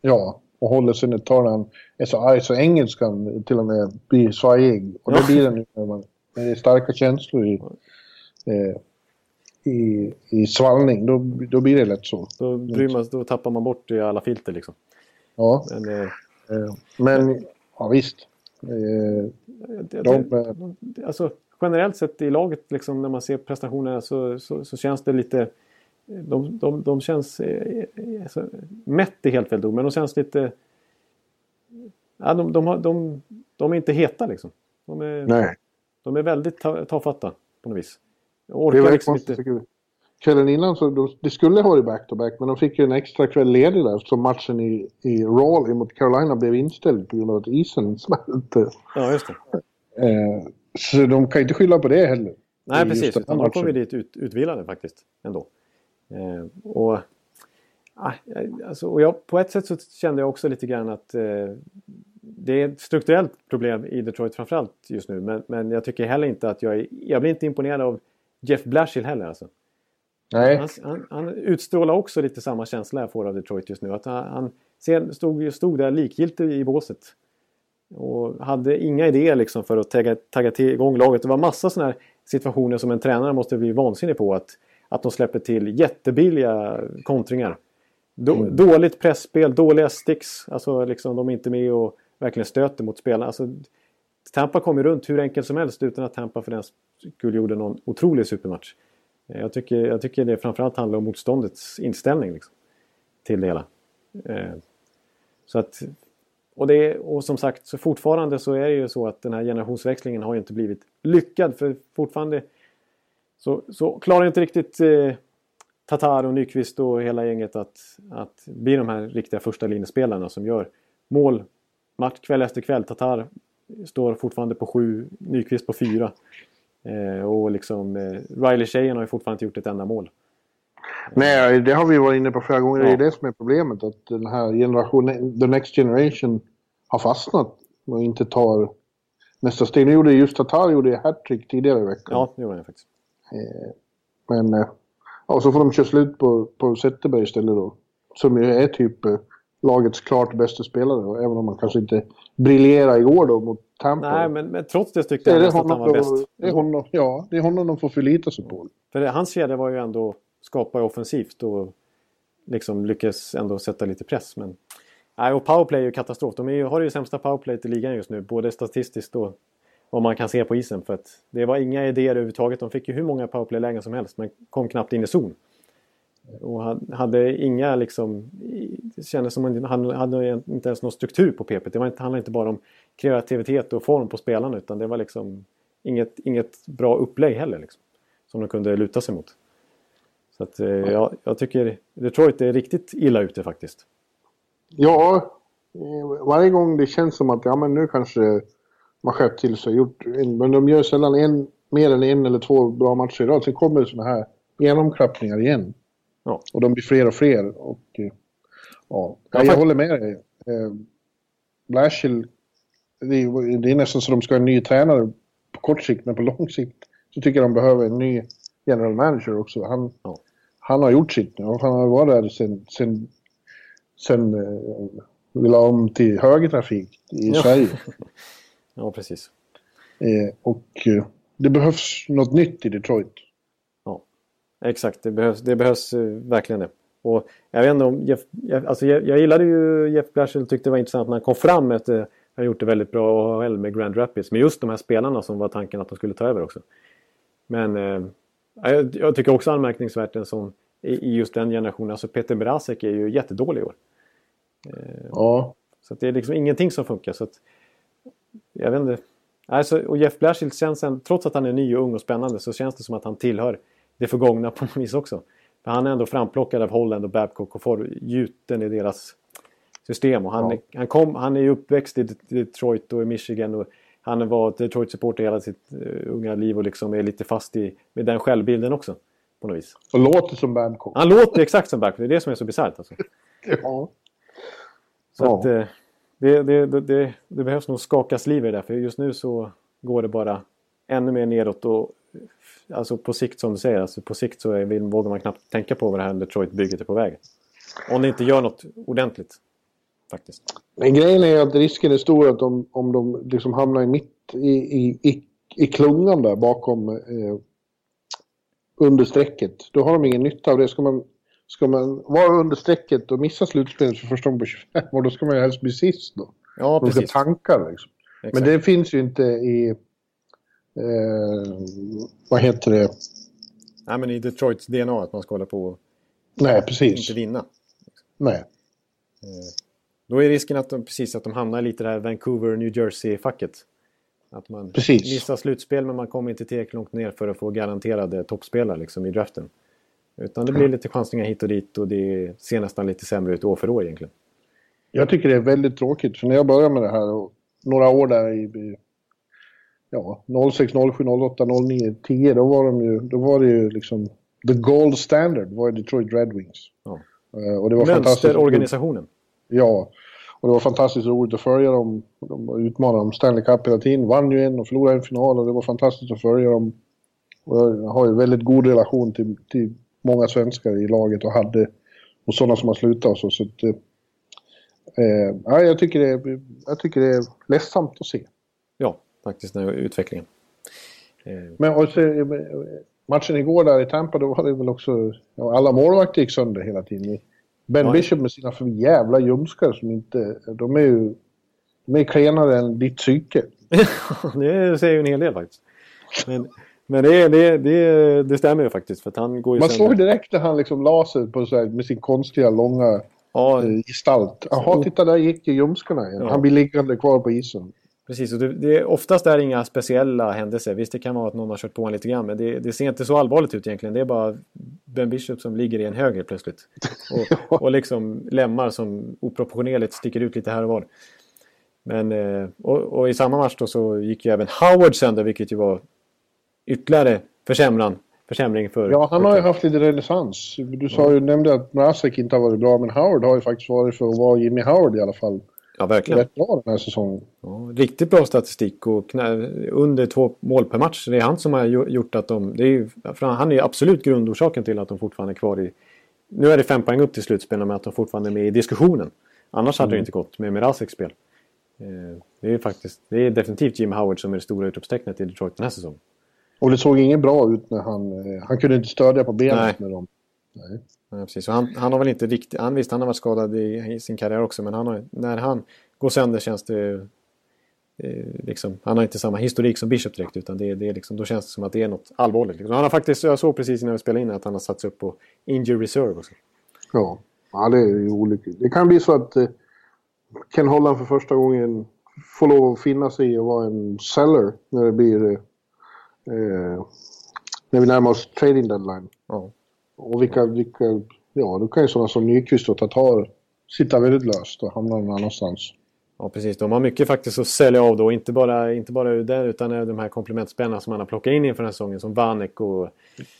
ja, och håller sig när han är så arg så engelskan till och med blir svajig. Och det Ja. blir den ju när, man, när det är starka känslor i, eh, i, i svallning. Då, då blir det lätt så. Då, man, då tappar man bort i alla filter liksom. Ja, Men, eh, eh, men ja, visst. Eh, det, de, det, alltså, generellt sett i laget, liksom, när man ser prestationerna så, så, så känns det lite... De, de, de känns... Eh, eh, alltså, mätt är helt fel ord, men de känns lite... Ja, de, de, har, de, de är inte heta liksom. De är, nej. de är väldigt ta, tafatta på något vis. Jag Det orkar väldigt liksom konstigt inte... Kvällen innan så de, det skulle ha varit back-to-back men de fick ju en extra kväll ledig där eftersom matchen i, i Raleigh mot Carolina blev inställd på grund av att isen smälte. Ja, just det. Eh, så de kan inte skylla på det heller. Nej, precis. Utan de kom ju dit ut, utvilade faktiskt. Ändå. Eh, och, ah, alltså, och jag, på ett sätt så kände jag också lite grann att eh, det är ett strukturellt problem i Detroit framförallt just nu. Men, men jag tycker heller inte att jag är, Jag blir inte imponerad av Jeff Blashill heller alltså. Nej, Han, han, han utstrålar också lite samma känsla jag får av Detroit just nu. Att han, han ser, stod, stod där likgiltig i båset. Och hade inga idéer liksom för att tagga, tagga till igång laget. Det var massa sådana här situationer som en tränare måste bli vansinnig på. Att, att de släpper till jättebilliga kontringar. Då, Dåligt pressspel, dåliga sticks. Alltså liksom de är inte med och verkligen stöter mot spelarna. Alltså, Tampa kom ju runt hur enkelt som helst utan att Tampa för den skull gjorde någon otrolig supermatch. Eh, jag tycker, jag tycker det framförallt handlar om motståndets inställning liksom, till det hela. Eh, så att, och, det, och som sagt, så fortfarande så är det ju så att den här generationsväxlingen har ju inte blivit lyckad. För fortfarande så, så klarar inte riktigt eh, Tatar och Nyqvist och hela gänget att, att bli de här riktiga första linjespelarna som gör mål match kväll efter kväll. Tatar står fortfarande på sju, Nyqvist på fyra. Eh, och liksom, eh, Riley Sheehan har ju fortfarande inte gjort ett enda mål. Nej, det har vi varit inne på flera gånger. Det Ja. är det som är problemet. Att den här generationen, the next generation, har fastnat och inte tar nästa steg. Nu gjorde just Tatar gjorde hattrick tidigare i veckan. Ja, det gjorde han faktiskt. Men eh, ja, så får de köra slut på, på Zetterberg istället då. Som ju är typ eh, lagets klart bästa spelare. Även om man kanske inte briljerade igår då mot Tampa. Nej, men, men trots det tyckte jag det nästan att han var då, bäst. det är honom, ja, det är honom de får förlita sig på. För det, hans kedja var ju ändå skapa offensivt och liksom lyckas ändå sätta lite press. Men, nej, och powerplay är ju katastrof. De ju, har ju sämsta powerplayet i ligan just nu. Både statistiskt och vad man kan se på isen. För att det var inga idéer överhuvudtaget. De fick ju hur många powerplay-lägen som helst men kom knappt in i zon. Och han hade inga liksom... Det kändes som att han hade inte ens någon struktur på PP. Det var inte, handlade inte bara om kreativitet och form på spelarna utan det var liksom inget, inget bra upplägg heller. Liksom, som de kunde luta sig mot. Så att, eh, ja, jag tycker Detroit är riktigt illa ute faktiskt. Ja, eh, varje gång det känns som att ja, men nu kanske man skärpt till sig. Gjort en, men de gör sällan en, mer än en eller två bra matcher i rad. Sen kommer det sådana här genomklappningar igen. Ja. Och de blir fler och fler. Och, eh, ja. Ja, Ja, jag håller med dig. Eh, Blashill, det, är- det är nästan så de ska ha en ny tränare på kort sikt, men på lång sikt så tycker jag de behöver en ny general manager också. Han, Ja. han har gjort sitt nu. Han har varit där sen, sen, sen eh, vi la om till högertrafik i Ja. Sverige. Ja, precis. Eh, och eh, det behövs något nytt i Detroit. Exakt. Det behövs, det behövs eh, verkligen det. Och jag vet inte om Jeff, Jeff, alltså jag, jag gillade ju Jeff Blashill tyckte det var intressant när han kom fram efter att han gjort det väldigt bra AHL med Grand Rapids. Men just de här spelarna som var tanken att de skulle ta över också. Men eh, jag, jag tycker också anmärkningsvärt en sån i, i just den generationen. Alltså Peter Brasek är ju jättedålig i år. Ja, Så det är liksom ingenting som funkar. Så att, jag vet inte. Alltså, och Jeff Blashill känns, en, trots att han är ny och ung och spännande så känns det som att han tillhör det förgångna på något vis också. För han är ändå framplockad av Holland och Babcock och får gjuten i deras system. Och han, Ja. han, kom, han är uppväxt i Detroit och i Michigan och han var Detroit-supporter hela sitt uh, unga liv och liksom är lite fast i med den självbilden också. På något vis. och låter som Babcock. Han låter exakt som Babcock, det är det som är så bisarrt. Alltså. Ja. Så Ja. att, eh, det, det, det, det, det behövs nog skakas liv i det där. För just nu så går det bara ännu mer neråt. Och, alltså på sikt som du säger, alltså på sikt så är, vill- vågar man knappt tänka på vad det här Detroit-bygget är på väg. Om det inte gör något ordentligt. Faktiskt. Men grejen är att risken är stor att de, om de liksom hamnar i mitt i, i, i, i klungan där bakom eh, under strecket. Då har de ingen nytta av det. Ska man, ska man vara under strecket och missa slutspelet för första gången på 25 år, då ska man ju helst bli sist då. Ja, De ska precis. tanka liksom. Exakt. Men det finns ju inte i... Eh, vad heter det? Nej, men i Detroits DNA att man ska hålla på och Nej, precis. inte vinna. Nej. Då är risken att de, precis, att de hamnar lite det här Vancouver, New Jersey-facket. Att man Precis. missar slutspel men man kommer inte tillräckligt långt ner för att få garanterade toppspelare liksom, i draften. Utan det blir lite chansningar hit och dit och det ser nästan lite sämre ut år för år egentligen. Jag tycker det är väldigt tråkigt, för när jag började med det här och några år där i- ja, 06, 07, 08, 09, 10, då var, de ju, då var det ju liksom the gold standard var Detroit Red Wings. Ja. Eh, och det var fantastiskt. Mönsterorganisationen. Ja, och det var fantastiskt roligt att följa dem. De utmanade om Stanley Cup hela tiden, vann ju en och förlorade en final och det var fantastiskt att följa dem. Och jag har ju väldigt god relation till, till många svenskar i laget och hade och sådana som har slutat och så. så att, eh, ja, jag, tycker det jag tycker det är ledsamt att se. Faktiskt den här utvecklingen. Eh, Men och så, eh, matchen igår där i Tampa, då var det väl också... Ja, alla målvakter gick sönder hela tiden. Ben Ja. Bishop med sina för jävla ljumskar som inte... De är ju... De är klenare än ditt psyke. det säger ju en hel del faktiskt. Men, men det, det, det, det stämmer ju faktiskt för han går ju Man sönder. såg direkt när han liksom la sig på så här, med sin konstiga långa Ja, eh, gestalt. Jaha, titta där gick ju ljumskarna igen. Ja. Han blir liggande kvar på isen. Precis, och det, det, oftast är det inga speciella händelser. Visst, det kan vara att någon har kört på honom lite grann, men det, det ser inte så allvarligt ut egentligen. Det är bara Ben Bishop som ligger i en höger plötsligt. Och, och liksom lemmar som oproportionerligt sticker ut lite här och var. Men, eh, och, och i samma match då så gick ju även Howard sönder, vilket ju var ytterligare försämran försämring för... Ja, han har ju haft lite renässans. Du sa ju, nämnde att Mrazek inte har varit bra, men Howard har ju faktiskt varit för att vara Jimmy Howard i alla fall. Ja, verkligen. Rätt bra den här säsongen. Ja, riktigt bra statistik och under två mål per match. Det är han som har gjort att de... Det är ju, han är absolut grundorsaken till att de fortfarande är kvar i... Nu är det fem poäng upp till slutspelet men att de fortfarande är med i diskussionen. Annars hade det Mm. inte gått med Mrazeks spel. Eh, Det är faktiskt... Det är definitivt Jimmy Howard som är det stora utropstecknet i Detroit den här säsongen. Och det såg inget bra ut när han... eh, Han kunde inte stödja på benet Nej. med dem. Nej. Ja, precis. Och han, han har väl inte riktigt... Han, visst, han har varit skadad i, i sin karriär också men han har, när han går sönder känns det... Eh, liksom, han har inte samma historik som Bishop direkt utan det, det är liksom, då känns det som att det är något allvarligt. Liksom. Han har faktiskt, jag såg precis innan vi spelade in att han har satts upp på injury reserve också. Ja. ja, det är ju olyckligt. Det kan bli så att eh, Ken Holland för första gången får lov att finna sig i att vara en seller när det blir... Eh, eh, när vi närmar oss trading deadline. Ja. Och vilka, vilka... Ja, då kan ju sådana som Nyqvist och Tatar sitta väldigt löst och hamna någon annanstans. ja, precis. De har mycket faktiskt att sälja av då. Inte bara, inte bara ur det utan även de här komplementspelarna som han har plockat in inför den här säsongen. Som Vanek och,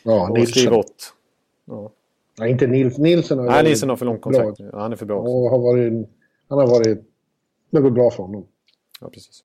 Ja, och Nilsson. Steve Ott. Ja. Nej, inte Nils. Nilsson har Nej, Nilsson har för långt bra. kontrakt. Ja, han är för bra också. Och har varit... Han har varit... Det går bra för honom. Ja, precis.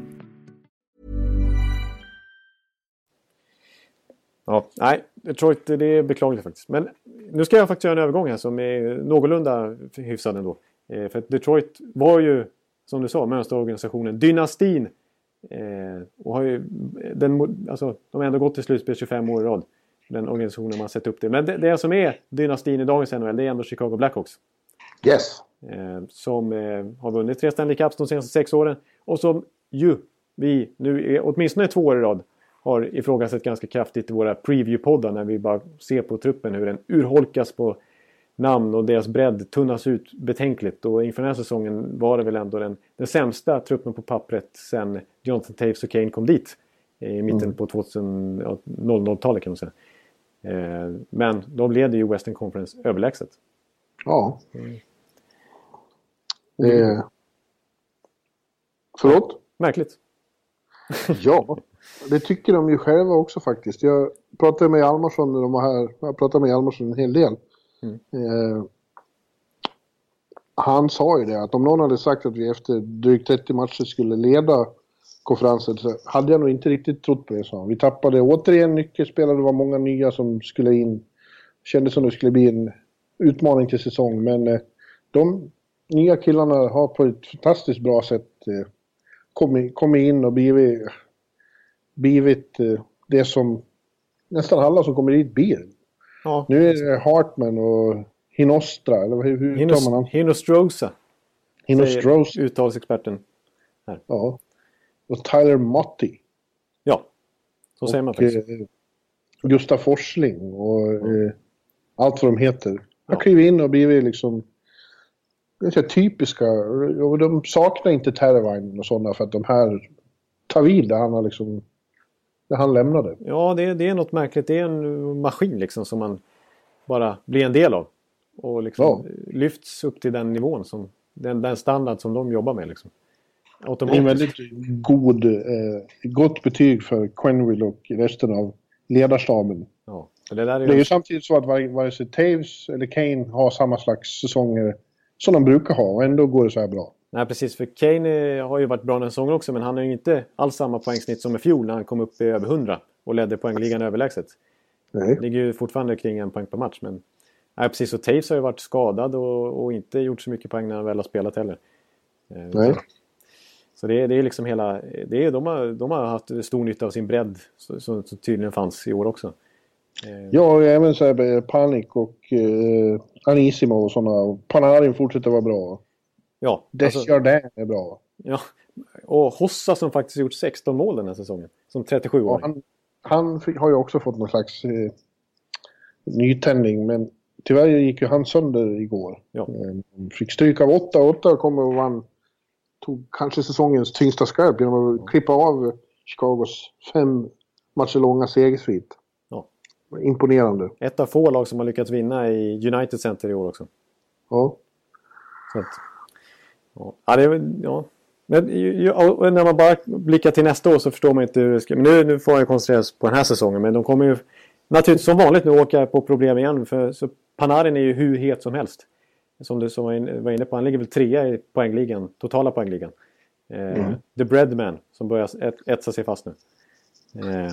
Ja, nej, Detroit det är beklagligt faktiskt. Men nu ska jag faktiskt göra en övergång här som är någorlunda hyfsad ändå. Eh, för att Detroit var ju, som du sa, mönsterorganisationen, dynastin. Eh, och har ju, den, alltså, de har ändå gått till slutspel 25 år i rad. Den organisationen man sett upp det. Men det, det som är dynastin i dagens NHL, det är ändå Chicago Blackhawks. Yes. Eh, som eh, har vunnit tre Stanley Cups de senaste sex åren. Och som ju vi nu är, åtminstone två år i rad har ifrågasatt ganska kraftigt i våra preview-poddar när vi bara ser på truppen hur den urholkas på namn och deras bredd tunnas ut betänkligt. Och inför den här säsongen var det väl ändå den, den sämsta truppen på pappret sen Jonathan Taves och Kane kom dit. I mitten på 2000-talet kan man säga. Eh, men de leder ju Western Conference överlägset. Ja. Mm. Eh. Förlåt? Märkligt. Ja, det tycker de ju själva också faktiskt. Jag pratade med Hjalmarsson när de var här. Jag pratade med Hjalmarsson en hel del. Eh, han sa ju det att om någon hade sagt att vi efter drygt 30 matcher skulle leda konferensen så hade jag nog inte riktigt trott på det, sa han. Vi tappade återigen nyckelspelare, det var många nya som skulle in. Kändes som det skulle bli en utmaning till säsong, men eh, de nya killarna har på ett fantastiskt bra sätt eh, kommit, kommit in och blivit, blivit eh, det som nästan alla som kommer dit blir. Ja. Nu är det Hartman och Hinostra, eller hur, hur tar man Hinos, han? Hinostrosa, Hinostrosa. uttalsexperten. Ja. Och Tyler Motti. Ja, så säger man och faktiskt. eh, Gustav Forsling och eh, allt vad de heter. Ja. Har klivit in och blivit liksom ganska typiska. Och de saknar inte Tervainen och sådana för att de här tar vid där han har liksom där han lämnade. Ja, det, det är något märkligt. Det är en maskin liksom som man bara blir en del av. Och liksom Ja. lyfts upp till den nivån, som, den, den standard som de jobbar med. Liksom. Det är en väldigt god, eh, gott betyg för Quenville och resten av ledarstaben. Ja, det där är Det är ju, ju samtidigt så att vare vare sig Taves eller Kane har samma slags säsonger som de brukar ha och ändå går det så här bra. Nej, precis. För Kane har ju varit bra den här säsongen också, men han har ju inte alls samma poängsnitt som i fjol när han kom upp i över 100 och ledde poängligan överlägset. Nej. Ligger ju fortfarande kring en poäng per match. Men nej, precis. Och Taves har ju varit skadad och, och inte gjort så mycket poäng när han väl har spelat heller. Eh, Nej. Så det är, det är liksom hela... Det är, de, har, de har haft stor nytta av sin bredd som tydligen fanns i år också. Eh, Ja, och även så här eh, Panik och eh, Anissimo och sådana. Panarin fortsätter vara bra. Ja, Desjardins är bra. ja. Och Hossa som faktiskt gjort 16 mål den här säsongen. Som 37 Ja, år. han, han fick, har ju också fått någon slags eh, nytändning, men tyvärr gick ju han sönder igår. Ja. Eh, fick stryk av 8-8 och kom och vann. Tog kanske säsongens tyngsta skarp genom att klippa av Chicagos fem matcher långa segersvit. Ja. Imponerande. Ett av få lag som har lyckats vinna i United Center i år också. Ja. Så att, ja. Det, är ja. Men när man bara blickar till nästa år så förstår man inte hur det ska... Men nu, nu får jag koncentrera sig på den här säsongen. Men de kommer ju naturligtvis som vanligt nu åka på problem igen. För så Panarin är ju hur het som helst. Som du som var inne, på. Han ligger väl trea i poängligan. Totala poängligan. Eh, The Breadman som börjar et, etsa sig fast nu. Eh,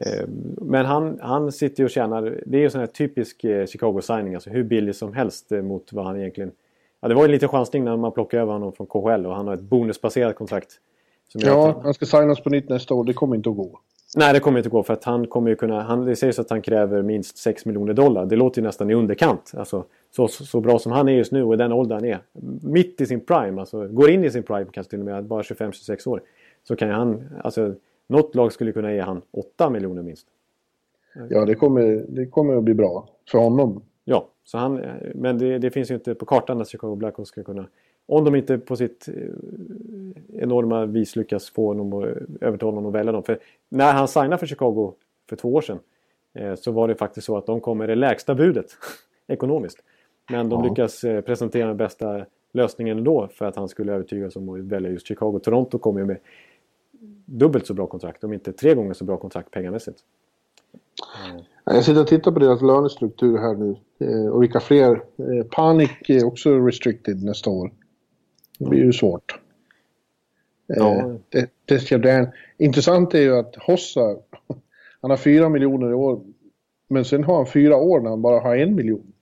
eh, men han, han sitter ju och tjänar. Det är ju sån här typisk eh, Chicago-signing. Alltså hur billig som helst eh, mot vad han egentligen... Ja, det var ju en liten chansning när man plockade över honom från KHL och han har ett bonusbaserat kontrakt. Att ja, han, ska signas på nytt nästa år. Det kommer inte att gå. nej, det kommer inte gå för att han kommer ju kunna... Han, det sägs att han kräver minst 6 miljoner dollar. Det låter ju nästan i underkant. Alltså, så, så, så bra som han är just nu och i den åldern han är. Mitt i sin prime, alltså går in i sin prime kanske till och med, bara 25-26 år. Så kan ju han... Alltså, något lag skulle kunna ge han 8 miljoner minst. Ja, det kommer, det kommer att bli bra för honom. Ja, så han, eh, men det, det finns ju inte på kartan att Chicago Blackhawks ska kunna... Om de inte på sitt eh, enorma vis lyckas få honom att övertala honom att välja dem. För när han signade för Chicago för två år sedan eh, så var det faktiskt så att de kom med det lägsta budet ekonomiskt. Men de Ja. lyckas eh, presentera den bästa lösningen ändå för att han skulle övertygas om att välja just Chicago. Toronto kom ju med dubbelt så bra kontrakt, om inte tre gånger så bra kontrakt pengamässigt. Jag sitter och tittar på deras lönestruktur här nu. Eh, och vilka fler. Eh, Panik är också restricted nästa år. Det blir ju svårt. Ja. Eh, det, Desjardins. Intressant är ju att Hossa, han har fyra miljoner i år. Men sen har han fyra år när han bara har en miljon.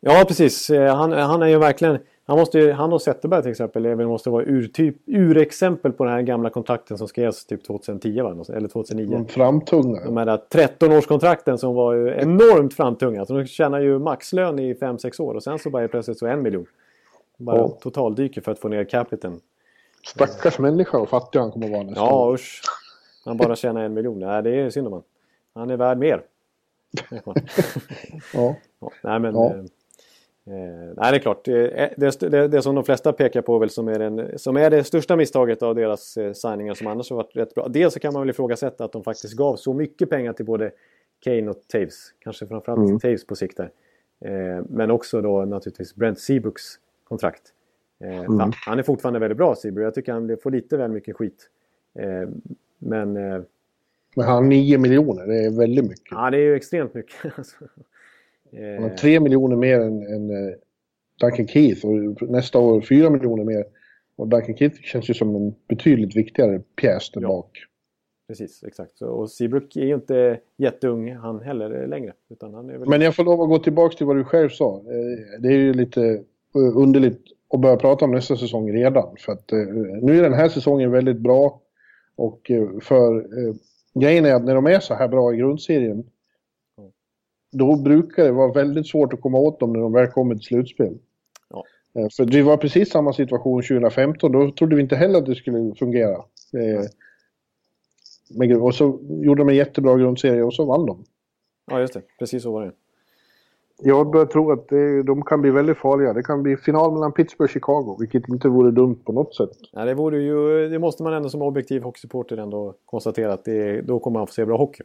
Ja, precis. Han, han är ju verkligen... Han, måste han och Zetterberg till exempel väl- måste vara urtyp, urexempel på den här gamla kontrakten som skrevs typ 2010 va? eller 2009. De framtunga. De här där 13-årskontrakten som var ju enormt framtunga. Alltså de tjänar ju maxlön i 5-6 år och sen så bara plötsligt så en miljon. Bara Ja. totaldyker för att få ner capiten. Stackars människa och fattig han kommer vara nästa Ja, usch. Han bara tjänar en miljon. Nej, det är synd om han. Han är värd mer. Ja. Ja, nej, men... Ja. Eh, nej, det är klart. Det, det, det, som de flesta pekar på väl som är, den, som är det största misstaget av deras eh, signingar som annars har varit rätt bra. Dels så kan man väl ifrågasätta att de faktiskt gav så mycket pengar till både Kane och Taves. Kanske framförallt Mm. Taves på sikt där. Eh, men också då naturligtvis Brent Seabrooks kontrakt. Eh, Mm. Han är fortfarande väldigt bra Seabrook. Jag tycker han får lite väl mycket skit. Eh, men eh, Men han har nio miljoner. Det är väldigt mycket. ja, det är ju extremt mycket. alltså. Han har eh, tre miljoner mer än, än eh, Duncan Keith och nästa år fyra miljoner mer. Och Duncan Keith känns ju som en betydligt viktigare pjäs där Ja. bak. Precis, exakt. Och Seabrook är ju inte jätteung han heller eh, längre. Utan han är väl... Men jag får lov att gå tillbaka till vad du själv sa. Eh, Det är ju lite eh, underligt att börja prata om nästa säsong redan. För att eh, nu är den här säsongen väldigt bra. Och eh, för eh, grejen är att när de är så här bra i grundserien. Då brukar det vara väldigt svårt att komma åt dem när de väl kommer till slutspel. Ja. Eh, För det var precis samma situation 2015. Då trodde vi inte heller att det skulle fungera. Eh, men- Och så gjorde de en jättebra grundserie och så vann de. Ja, just det. Precis så var det. Jag börjar tro att det, de kan bli väldigt farliga. Det kan bli final mellan Pittsburgh och Chicago, vilket inte vore dumt på något sätt. Nej, det, vore ju, det måste man ändå som objektiv hockeysupporter ändå konstatera att det, då kommer man få se bra hockey.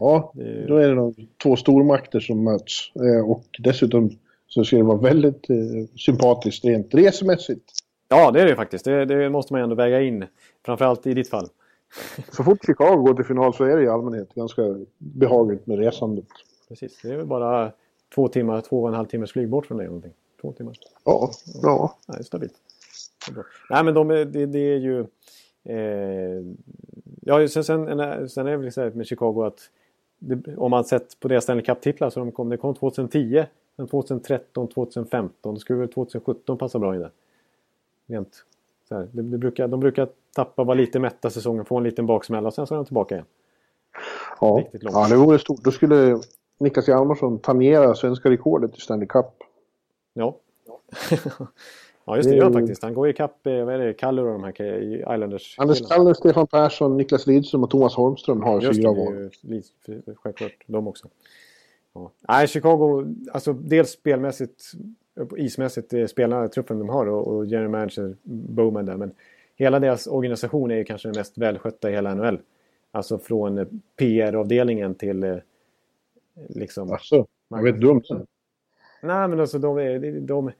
Ja, då är det de två stormakter som möts. Eh, Och dessutom så ska det vara väldigt eh, sympatiskt rent resemässigt. Ja, det är det faktiskt. Det, det måste man ändå väga in. Framförallt i ditt fall. Så fort Chicago går till final så är det i allmänhet ganska behagligt med resandet. Precis. Det är väl bara två timmar, två och en halv timmars flyg bort från dig. Någonting. Två timmar. Ja, ja. Nej, det är stabilt. Det är bra. Nej, men de, är- det, det är ju... Eh, ja, sen, sen, sen är det väl så här med Chicago att det, om man sett på deras Stanley Cup-titlar så de kom, det kom 2010, sen 2013, 2015. Då skulle väl 2017 passa bra in där. Rent, så här, det, det brukar, de brukar tappa, vara lite mätta säsongen, få en liten baksmälla och sen så är de tillbaka igen. Ja. Riktigt långt. ja, det vore stort. Då skulle Niklas Hjalmarsson tangera svenska rekordet i Stanley Cup. Ja. Ja, just det, Det gör han faktiskt. Han går ikapp, eh, vad är det, Kaller och de här Islanders. Anders Kaller, Stefan Persson, Niklas Lidström och Thomas Holmström har Just det, fyra det är självklart de också. Ja. Nej, Chicago, alltså dels spelmässigt, ismässigt, eh, spelarna, truppen de har och, och general manager Bowman där. Men hela deras organisation är ju kanske den mest välskötta i hela NHL. Alltså från eh, PR-avdelningen till liksom... Alltså, jag vet dumt. Nej, men alltså de är... De, de,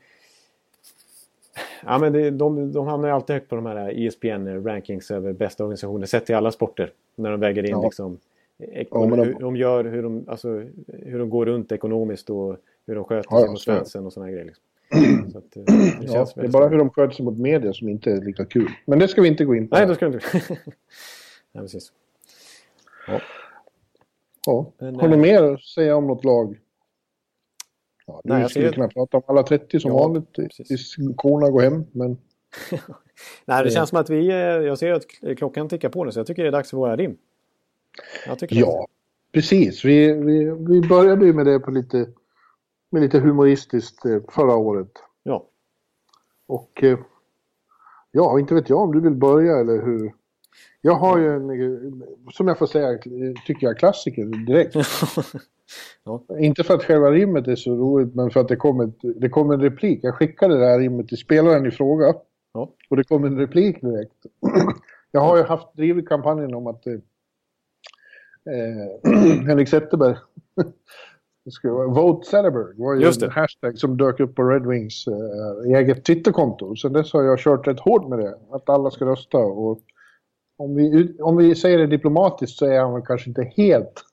ja, men det, de, de hamnar ju alltid högt på de här ESPN-rankings över bästa organisationer sett i alla sporter. När de väger in Ja. liksom... Ja, de- hur de gör, hur de, alltså, hur de går runt ekonomiskt och hur de sköter Ja, sig ja, mot det. fansen och sådana grejer. Liksom. Så att, eh, det, Ja, det är bara hur de sköter sig mot media som inte är lika kul. Men det ska vi inte gå in på. Nej, då ska du inte... Nej, precis. ja. Men, Har ni eh, mer att säga om något lag? Ja, Nej, jag skulle kunna prata om alla 30 som Ja, vanligt tills korna går hem. Men Nej, det känns som att vi... eh, Jag ser att klockan tickar på nu så jag tycker det är dags för våra rim. Ja, precis. Vi, vi, vi började ju med det på lite, med lite humoristiskt eh, förra året. Ja. Och eh, ja, inte vet jag om du vill börja eller hur. Jag har ju en, som jag får säga, tycker jag klassiker direkt. Ja. Inte för att själva rimmet är så roligt, men för att det kom, ett, det kom en replik. Jag skickade det här rimmet till spelaren i fråga. Ja. Och det kom en replik direkt. Jag har ju haft drivit kampanjen om att eh, eh, Henrik Zetterberg Vote Zetterberg var ju Just en hashtag som dök upp på Red Wings eh, eget Twitterkonto. Sen dess har jag kört rätt hårt med det. Att alla ska rösta. Och om, vi, om vi säger det diplomatiskt så är han väl kanske inte helt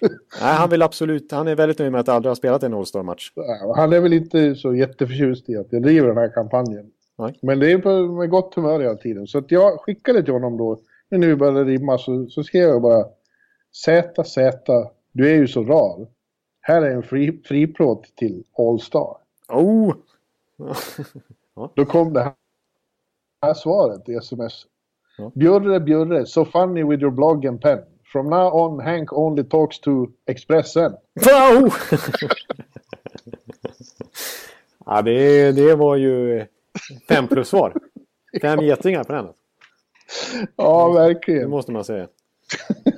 Nej, han vill absolut... Han är väldigt nöjd med att aldrig ha spelat en All-Star-match. Han är väl inte så jätteförtjust i att jag driver den här kampanjen. Nej. Men det är på, med gott humör hela tiden. Så att jag skickade till honom då, när nu började rimma, så, så skrev jag bara Z, Z, du är ju så rar. Här är en fri, friplåt till All-Star. Oh! Då kom det här, här svaret i sms. Ja. Bjurre, Bjurre, so funny with your blog and pen. From now on Hank only talks to Expressen. Wow! ja, det, det var ju fem plus svar. Fem getingar på den. Ja, Det verkligen. måste man säga.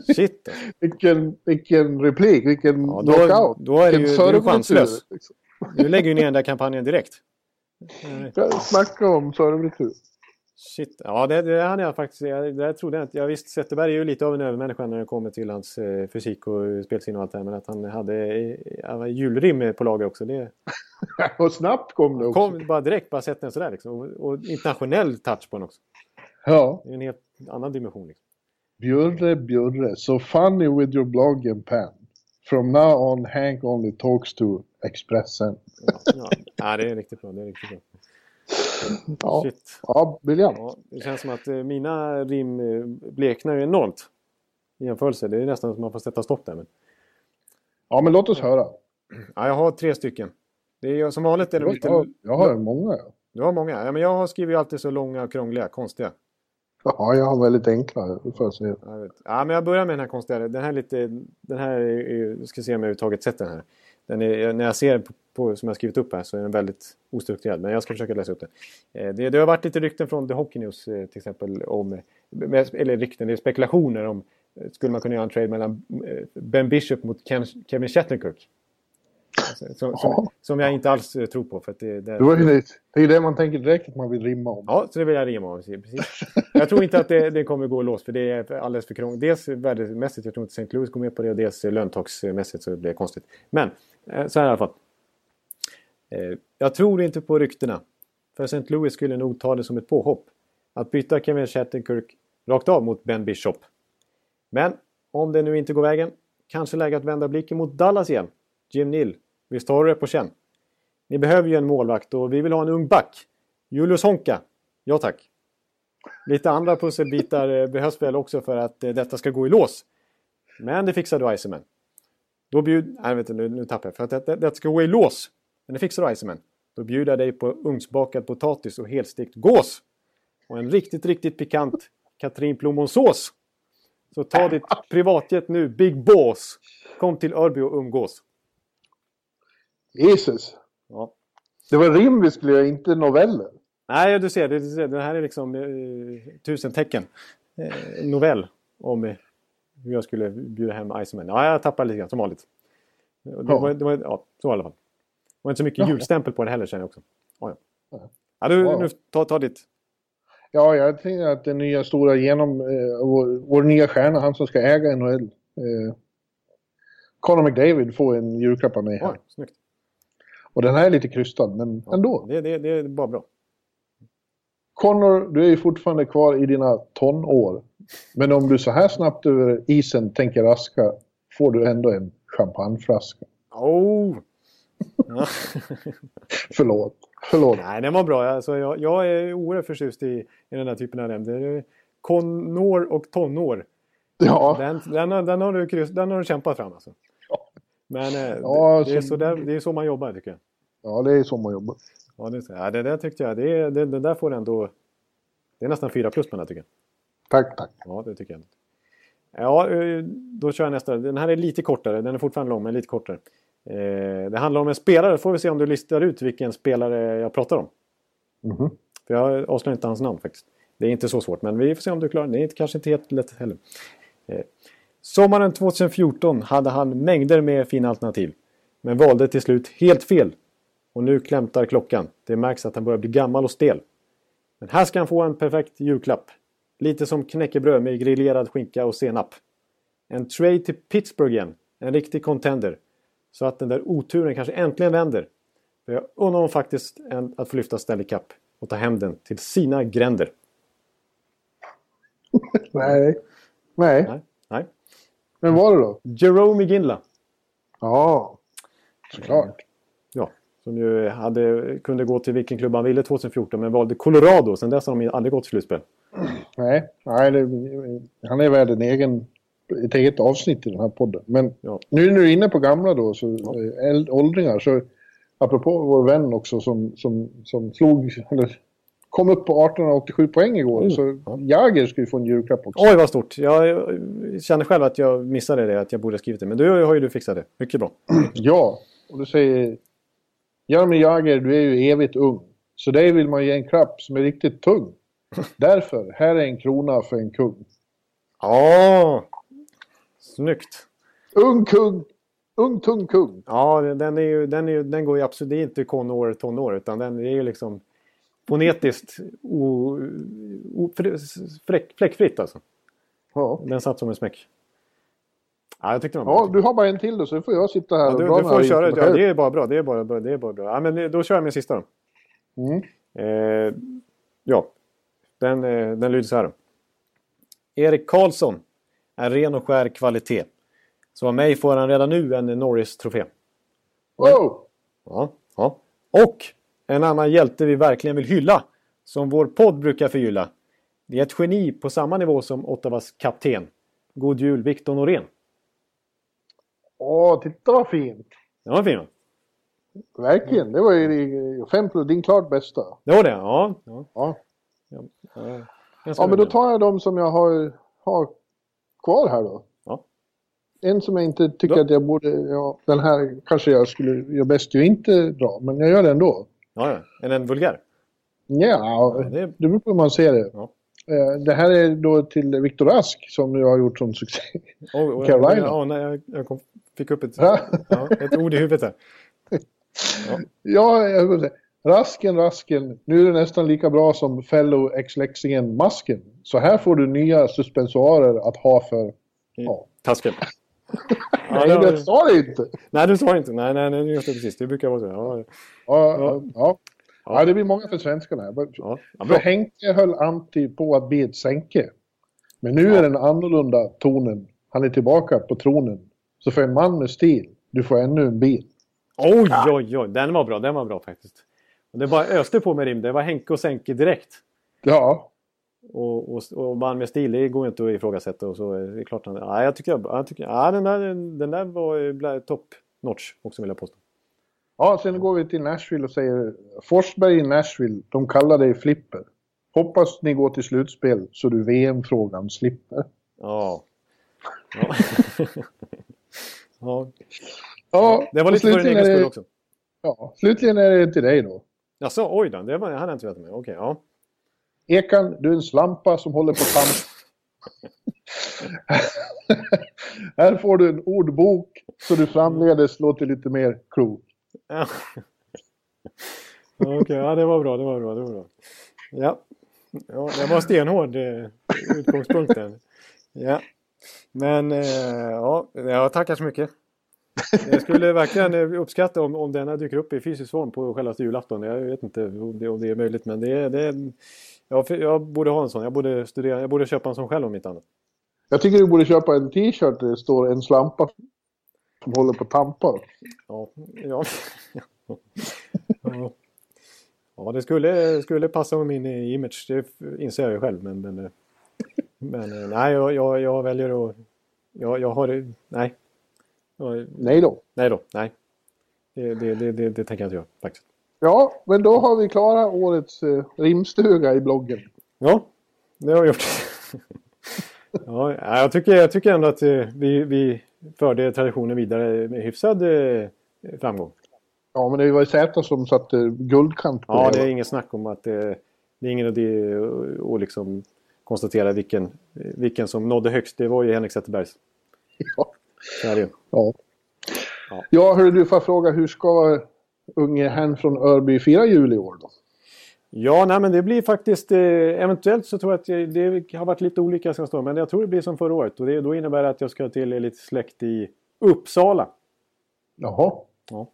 Shit. Vilken, vilken replik, vilken Ja, då- knockout. då är det ju- du chanslös. Du lägger ju ner den där kampanjen direkt. Snacka om serveretur. Shit. Ja, det, det hade jag faktiskt... Jag, det trodde jag inte. Jag visste Zetterberg är ju lite av en övermänniska när det kommer till hans eh, fysik och spelsinne och allt det här. Men att han hade eh, julrim på lager också. Det Och snabbt kom det också. kom bara direkt. Bara sett den sådär liksom. Och, och internationell touch på den också. Ja. Det är en helt annan dimension. Liksom. Bjurre, Bjurre, so funny with your blog and pen. From now on Hank only talks to Expressen. Ja, ja. ja, det är riktigt bra. Det är riktigt bra. Ja, Shit. ja briljant. Ja, det känns som att eh, mina rim eh, bleknar ju enormt. I jämförelse. Det är nästan som att man får sätta stopp där. Men... Ja, men låt oss höra. Ja, jag har tre stycken. Det är, som vanligt är de lite... Jag, jag har många. ja. Du har många? Ja, men jag har skrivit alltid så långa och krångliga, konstiga. Ja, jag har väldigt enkla. det Får säga. Jag vet. Ja, men jag börjar med den här konstiga. Den här lite... Den här är, ska se om jag överhuvudtaget sett den här. Den är, när jag ser på, som jag har skrivit upp här så är den väldigt ostrukturerad. Men jag ska försöka läsa upp den. Eh, det, det har varit lite rykten från The Hockey News eh, till exempel om... med- Eller rykten, det är spekulationer om... eh, Skulle man kunna göra en trade mellan eh, Ben Bishop mot Kevin Shattenkirk? Alltså, som, som, som jag inte alls eh, tror på. För det, det, Det, ju det, det är det man tänker direkt att man vill rimma om. Ja, så det vill jag rimma om. Precis. Jag tror inte att det, det kommer gå lås för det är alldeles för krångligt. Dels värdemässigt, jag tror inte St. Louis går med på det och dels löntagsmässigt så det blir konstigt. Men eh, så här i alla fall. Eh, jag tror inte på ryktena. För St. Louis skulle nog ta det som ett påhopp. Att byta Kevin Shattenkirk rakt av mot Ben Bishop. Men om det nu inte går vägen, kanske läge att vända blicken mot Dallas igen. Jim Neal, visst har du det på känn? Ni behöver ju en målvakt och vi vill ha en ung back. Julius Honka. Ja tack. Lite andra pusselbitar eh, behövs väl också för att eh, detta ska gå i lås. Men det fixar du Iceman. Då bjud... Nej, vänta, nu, nu tappar jag. För att det, det, det ska gå i lås. Men det fixar du Iceman. Då bjuder jag dig på ugnsbakad potatis och helstekt gås. Och en riktigt, riktigt pikant Katrin Plommonsås. Så ta ditt privatjet nu, Big Boss. Kom till Örby och umgås. Jesus. Ja. Det var rim vi skulle göra, inte noveller. Nej, du ser, du ser, det här är liksom eh, tusen tecken. Eh, novell om eh, hur jag skulle bjuda hem Iceman. Ja, jag tappade lite grann som vanligt. Det Ja. var, det var, ja, så i alla fall. Var inte så mycket Ja. julstämpel på det heller känner jag också. Ja, ja. Ja. ja du, Ja. nu, ta, ta ditt. Ja, jag tänker att den nya stora genom... Eh, vår, vår nya stjärna, han som ska äga NHL. Eh, Conor McDavid får en julklapp av mig här. Oj, snyggt. Och den här är lite krystad, men ändå. Det, det, det är bara bra. Connor, du är ju fortfarande kvar i dina tonår. Men om du så här snabbt över isen tänker raska får du ändå en champagneflaska. Oh! Ja. Förlåt. Förlåt. Nej, den var bra. Alltså, jag, jag är oerhört förtjust i, i den här typen av ämnen. Konår och tonår. Ja, Den, den, har- den, har du, kryss- den har du kämpat fram alltså. Men eh, Ja, det, det, är så- där, det är så man jobbar tycker jag. ja det är så man jobbar. Ja, det, ja, det där tyckte jag. Det, det, det där får ändå... Det är nästan fyra plus på den här tycker jag. Tack, tack. Ja, det tycker jag. Ja, eh, då kör jag nästa. Den här är lite kortare. Den är fortfarande lång, men lite kortare. Eh, det handlar om en spelare. Får vi se om du listar ut vilken spelare jag pratar om. Mhm. För jag avslöjar inte hans namn faktiskt. Det är inte så svårt, men vi får se om du klarar det. Det är inte- kanske inte helt lätt heller. Eh, sommaren 2014 hade han mängder med fina alternativ. Men valde till slut helt fel. Och nu klämtar klockan. Det märks att han börjar bli gammal och stel. Men här ska han få en perfekt julklapp. Lite som knäckebröd med grillerad skinka och senap. En trade till Pittsburgh igen. En riktig contender. Så att den där oturen kanske äntligen vänder. För jag undrar honom faktiskt att få lyfta Stanley Cup och ta hem den till sina gränder. Nej. Nej. Nej, nej. Men var det då? Jerome Ginla. Ja, såklart. Ja, som ju hade, kunde gå till vilken klubb han ville 2014 men valde Colorado. Sen dess har de aldrig gått till slutspel. Nej, nej det, han är värd en egen, ett eget avsnitt i den här podden. Men Ja. nu när du är inne på gamla då, så, eh, äld- åldringar, så apropå vår vän också som, som, som slog, eller kom upp på 1887 poäng igår. Oh, så ja. Jagger ska ju få en julklapp också. Oj vad stort! Jag känner själv att jag missade det, att jag borde ha skrivit det. Men du har ju du fixat det. Mycket bra. Ja, och du säger Jaromir Jagr, du är ju evigt ung. Så dig vill man ge en klapp som är riktigt tung. Därför, här är en krona för en kung. Ja, Snyggt! Ung kung, ung tung kung. Ja, den, är ju, den, är ju, den går ju absolut... Det är inte konår, tonår, utan den är ju liksom fonetiskt o, o, fräck, fläckfritt alltså. Ja. Den satt som en smäck. Ja, jag tyckte den var ja, bra. du har bara en till då, så får jag sitta här Ja, och du, dra du får köra. Ja, det är bara bra. Det är bara bra. Det är bara bra. Ja, men då kör jag med sista då. Mm. Eh, ja, den, eh, den lyder så här. då. Erik Karlsson är ren och skär kvalitet. Så av mig får han redan nu en Norris-trofé. Wow! Ja, ja. Och en annan hjälte vi verkligen vill hylla. Som vår podd brukar förgylla. Det är ett geni på samma nivå som Ottawas kapten. God jul Victor Norén. Åh, titta vad fint! Den var fin va? Verkligen, det var ju fem plus, din klart bästa. Det var det? Ja. ja. Ja. ja. Ja, men då tar jag de som jag har, har kvar här då. Ja. En som jag inte tycker Då- att jag borde, ja, den här kanske jag skulle göra bäst att inte dra, men jag gör det ändå. Ja, ja. Är den vulgär? Ja, det- det beror på hur man ser det. Ja. Eh, Det här är då till Viktor Rask som nu har gjort sån succé. Oh, oh, Carolina. Ja, nej, jag, jag kom, fick upp ett, Ja. ja, ett ord i huvudet där. Ja, jag skulle säga. Rasken, rasken. Nu är det nästan lika bra som fellow ex-Leksingen masken. Så här får du nya suspensoarer att ha för... Ja. Tasken. Nej, var- det sa det inte. Nej, du sa inte. Nej, nej, nej, just det precis. Det brukar vara så. Ja, Ja, ja. ja. ja det blir många för svenskarna här. ja. ja För. Henke höll Antti på att bli ett sänke. Men nu är den annorlunda tonen. Han är tillbaka på tronen. Så för en man med stil, du får ännu en bil. Oj, oj, oj. Den var bra. Den var bra faktiskt. Det bara öste på med rim. Det var Henke och Sänke direkt. Ja, Och, och, och man med stil, det går inte att ifrågasätta. Och så är klart. han- Ja, jag tycker, jag tycker ja, den, där, den där var blev top notch också vill jag påstå. Ja, sen går vi till Nashville och säger Forsberg i Nashville, de kallar dig Flipper. Hoppas ni går till slutspel så du VM-frågan slipper. Ja. Ja. ja. Ja, Det var lite för din egen skull också. Ja, slutligen är det till dig då. Jaså, oj då. Det var, jag hade inte vetat med. Okej, ja. Ekan, du är en slampa som håller på tamp. Här får du en ordbok så du framledes låter lite mer klok. Okej, ja det var bra, det var bra, det var bra. Ja, ja det var stenhård eh, utgångspunkten. Ja, men eh, ja, jag tackar så mycket. Jag skulle verkligen uppskatta om, om denna dyker upp i fysisk form på själva julafton. Jag vet inte om det, om det är möjligt, men det, det, jag, jag borde ha en sån. Jag borde, studera, jag borde köpa en sån själv om inte annat. Jag tycker du borde köpa en t-shirt där det står en slampa som håller på att tampa. Ja, ja. ja. ja det skulle, skulle passa med min image, det inser jag ju själv. Men, men, men nej, jag, jag, jag väljer att... Jag, jag har... Nej. Jag, Nej då. nej då, nej. Det, det, det, det, det tänker jag inte göra faktiskt. Ja, men då har vi klarat årets eh, rimstuga i bloggen. Ja, det har vi gjort. ja, jag, tycker, jag tycker ändå att eh, vi, vi förde traditionen vidare med hyfsad eh, framgång. Ja, men det var ju Zäta som satte guldkant på Ja, det hela. är inget snack om att det, det är ingen idé att liksom konstatera vilken, vilken som nådde högst. Det var ju Henrik Zetterbergs. Ja. Så är det ju. Ja. Ja. Ja, hörru du, får jag fråga, hur ska unge herrn från Örby fira jul i år då? Ja, nej, men det blir faktiskt... Eh, eventuellt så tror jag att det, det har varit lite olika jag stå, men jag tror det blir som förra året. Och det, då innebär det att jag ska till lite släkt i Uppsala. Jaha, Ja.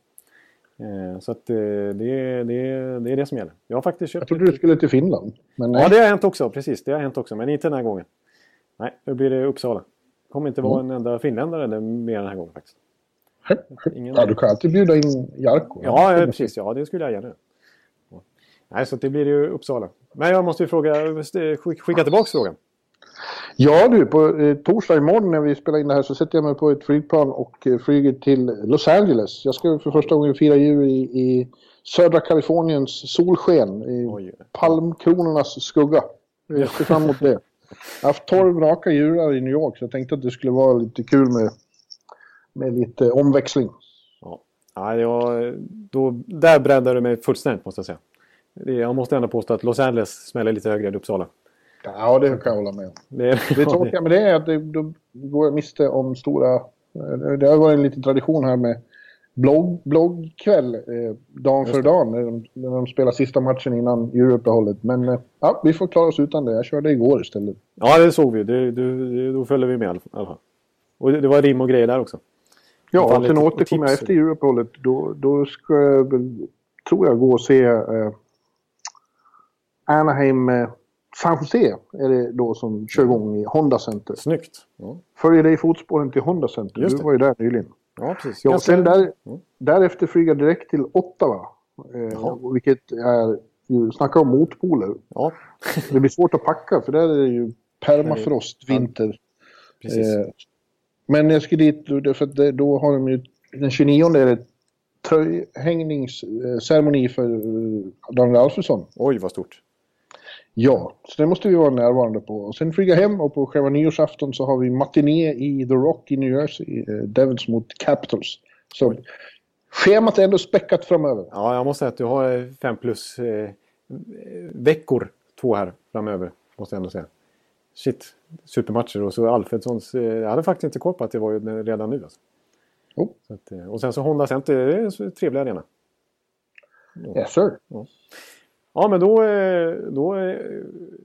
Eh, så att eh, det, det, det är det som gäller. Jag har faktiskt köpt... jag trodde du skulle till Finland. Men nej. Ja, det har hänt också. Precis, det har hänt också. Men inte den här gången. Nej, nu blir det Uppsala. Kommer inte vara en enda finländare mer den här gången faktiskt. Ingen... Ja, du kan alltid bjuda in Jarko. Ja, ja, precis. Ja, det skulle jag gärna. Ja. Nej, så det blir ju Uppsala. Men jag måste ju fråga, skick- skicka tillbaka frågan. Ja du, på eh, torsdag imorgon när vi spelar in det här så sätter jag mig på ett flygplan och eh, flyger till Los Angeles. Jag ska för första gången fira jul i, i södra Kaliforniens solsken. I Oj. palmkronornas skugga. Jag ser fram emot det. Jag har haft 12 raka jular i New York så jag tänkte att det skulle vara lite kul med, med lite omväxling. Ja. Ja, det var, då, där breddade du mig fullständigt måste jag säga. Jag måste ändå påstå att Los Angeles smäller lite högre än Uppsala. Ja, det kan jag hålla med om. Det, Det tråkiga med det är att det, då går jag miste om stora... Det har varit en liten tradition här med blogg, bloggkväll eh, dagen för dagen när de, när de spelar sista matchen innan juluppehållet. Men eh, ja, vi får klara oss utan det. Jag körde igår istället. Ja, det såg vi. Det, det, då följde vi med i alla fall. Och det, det var rim och grejer där också. Ja, och sen återkommer jag efter juluppehållet. Då, då ska jag väl, tror jag, gå och se eh, Anaheim eh, San Jose är det då som kör igång i Honda Center. Snyggt. Ja, Följer dig i fotspåren till Honda Center. Just Du var ju där nyligen. Ja precis. Ja, sen där, Mm. därefter flyga direkt till Ottawa. Eh, vilket är ju, snacka om motpoler. Ja, Det blir svårt att packa för där är det ju permafrost, vinter. precis. Eh, men jag ska dit, för att då har de ju, den 29 är det tröjhängningsceremoni för eh, Daniel Alfredsson. Oj, vad stort. Ja, så det måste vi vara närvarande på. Och sen flyga hem och på själva nyårsafton så har vi matiné i The Rock i New Jersey. Eh, Devils mot Capitals. Så schemat är ändå späckat framöver. Ja, jag måste säga att du har eh, fem plus eh, veckor, två här framöver. Måste jag ändå säga. Shit, supermatcher och så Alfredssons. Eh, jag hade faktiskt inte koll på att det var ju redan nu. Alltså. Så att, eh, och sen så Honda Center, det är en trevlig arena. Yes sir. Ja, men då, eh, då eh,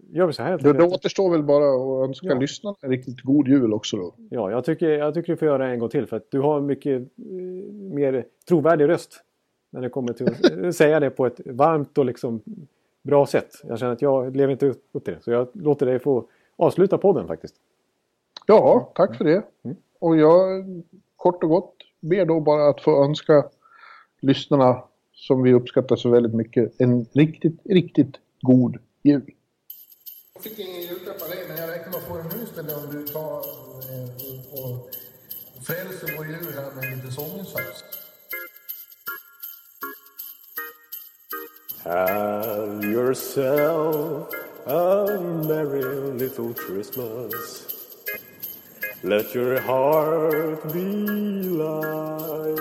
gör vi så här. Då, då återstår väl bara att önska Ja. lyssnarna en riktigt god jul också då. Ja, jag tycker, jag tycker du får göra det en gång till för att du har mycket eh, mer trovärdig röst. När det kommer till att säga det på ett varmt och liksom bra sätt. Jag känner att jag lever inte upp till det. Så jag låter dig få avsluta podden faktiskt. Ja, tack för det. Mm. Och jag kort och gott ber då bara att få önska lyssnarna som vi uppskattar så väldigt mycket en riktigt, riktigt god jul. Jag fick ingen julklapp av dig, men jag räknar med att få nu istället om du tar eh, och frälser vår jul här med lite sånginsats. Have yourself a merry little Christmas. Let your heart be light.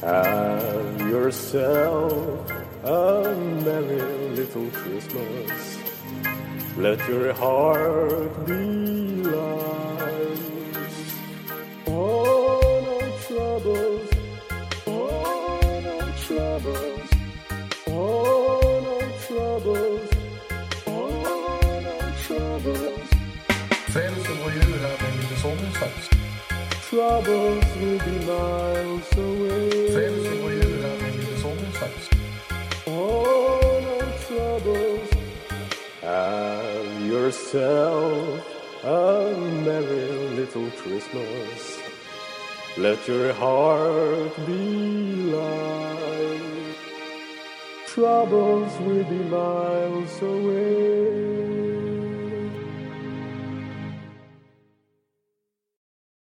Have yourself a merry little Christmas. Let your heart be light. Oh, no troubles. Oh, no troubles. Oh, no troubles. Oh, no troubles. Frälse vår djurräddning lite sångsax. Troubles will be miles away. Have yourself a merry little Christmas. Let your heart be light. Troubles will be miles away.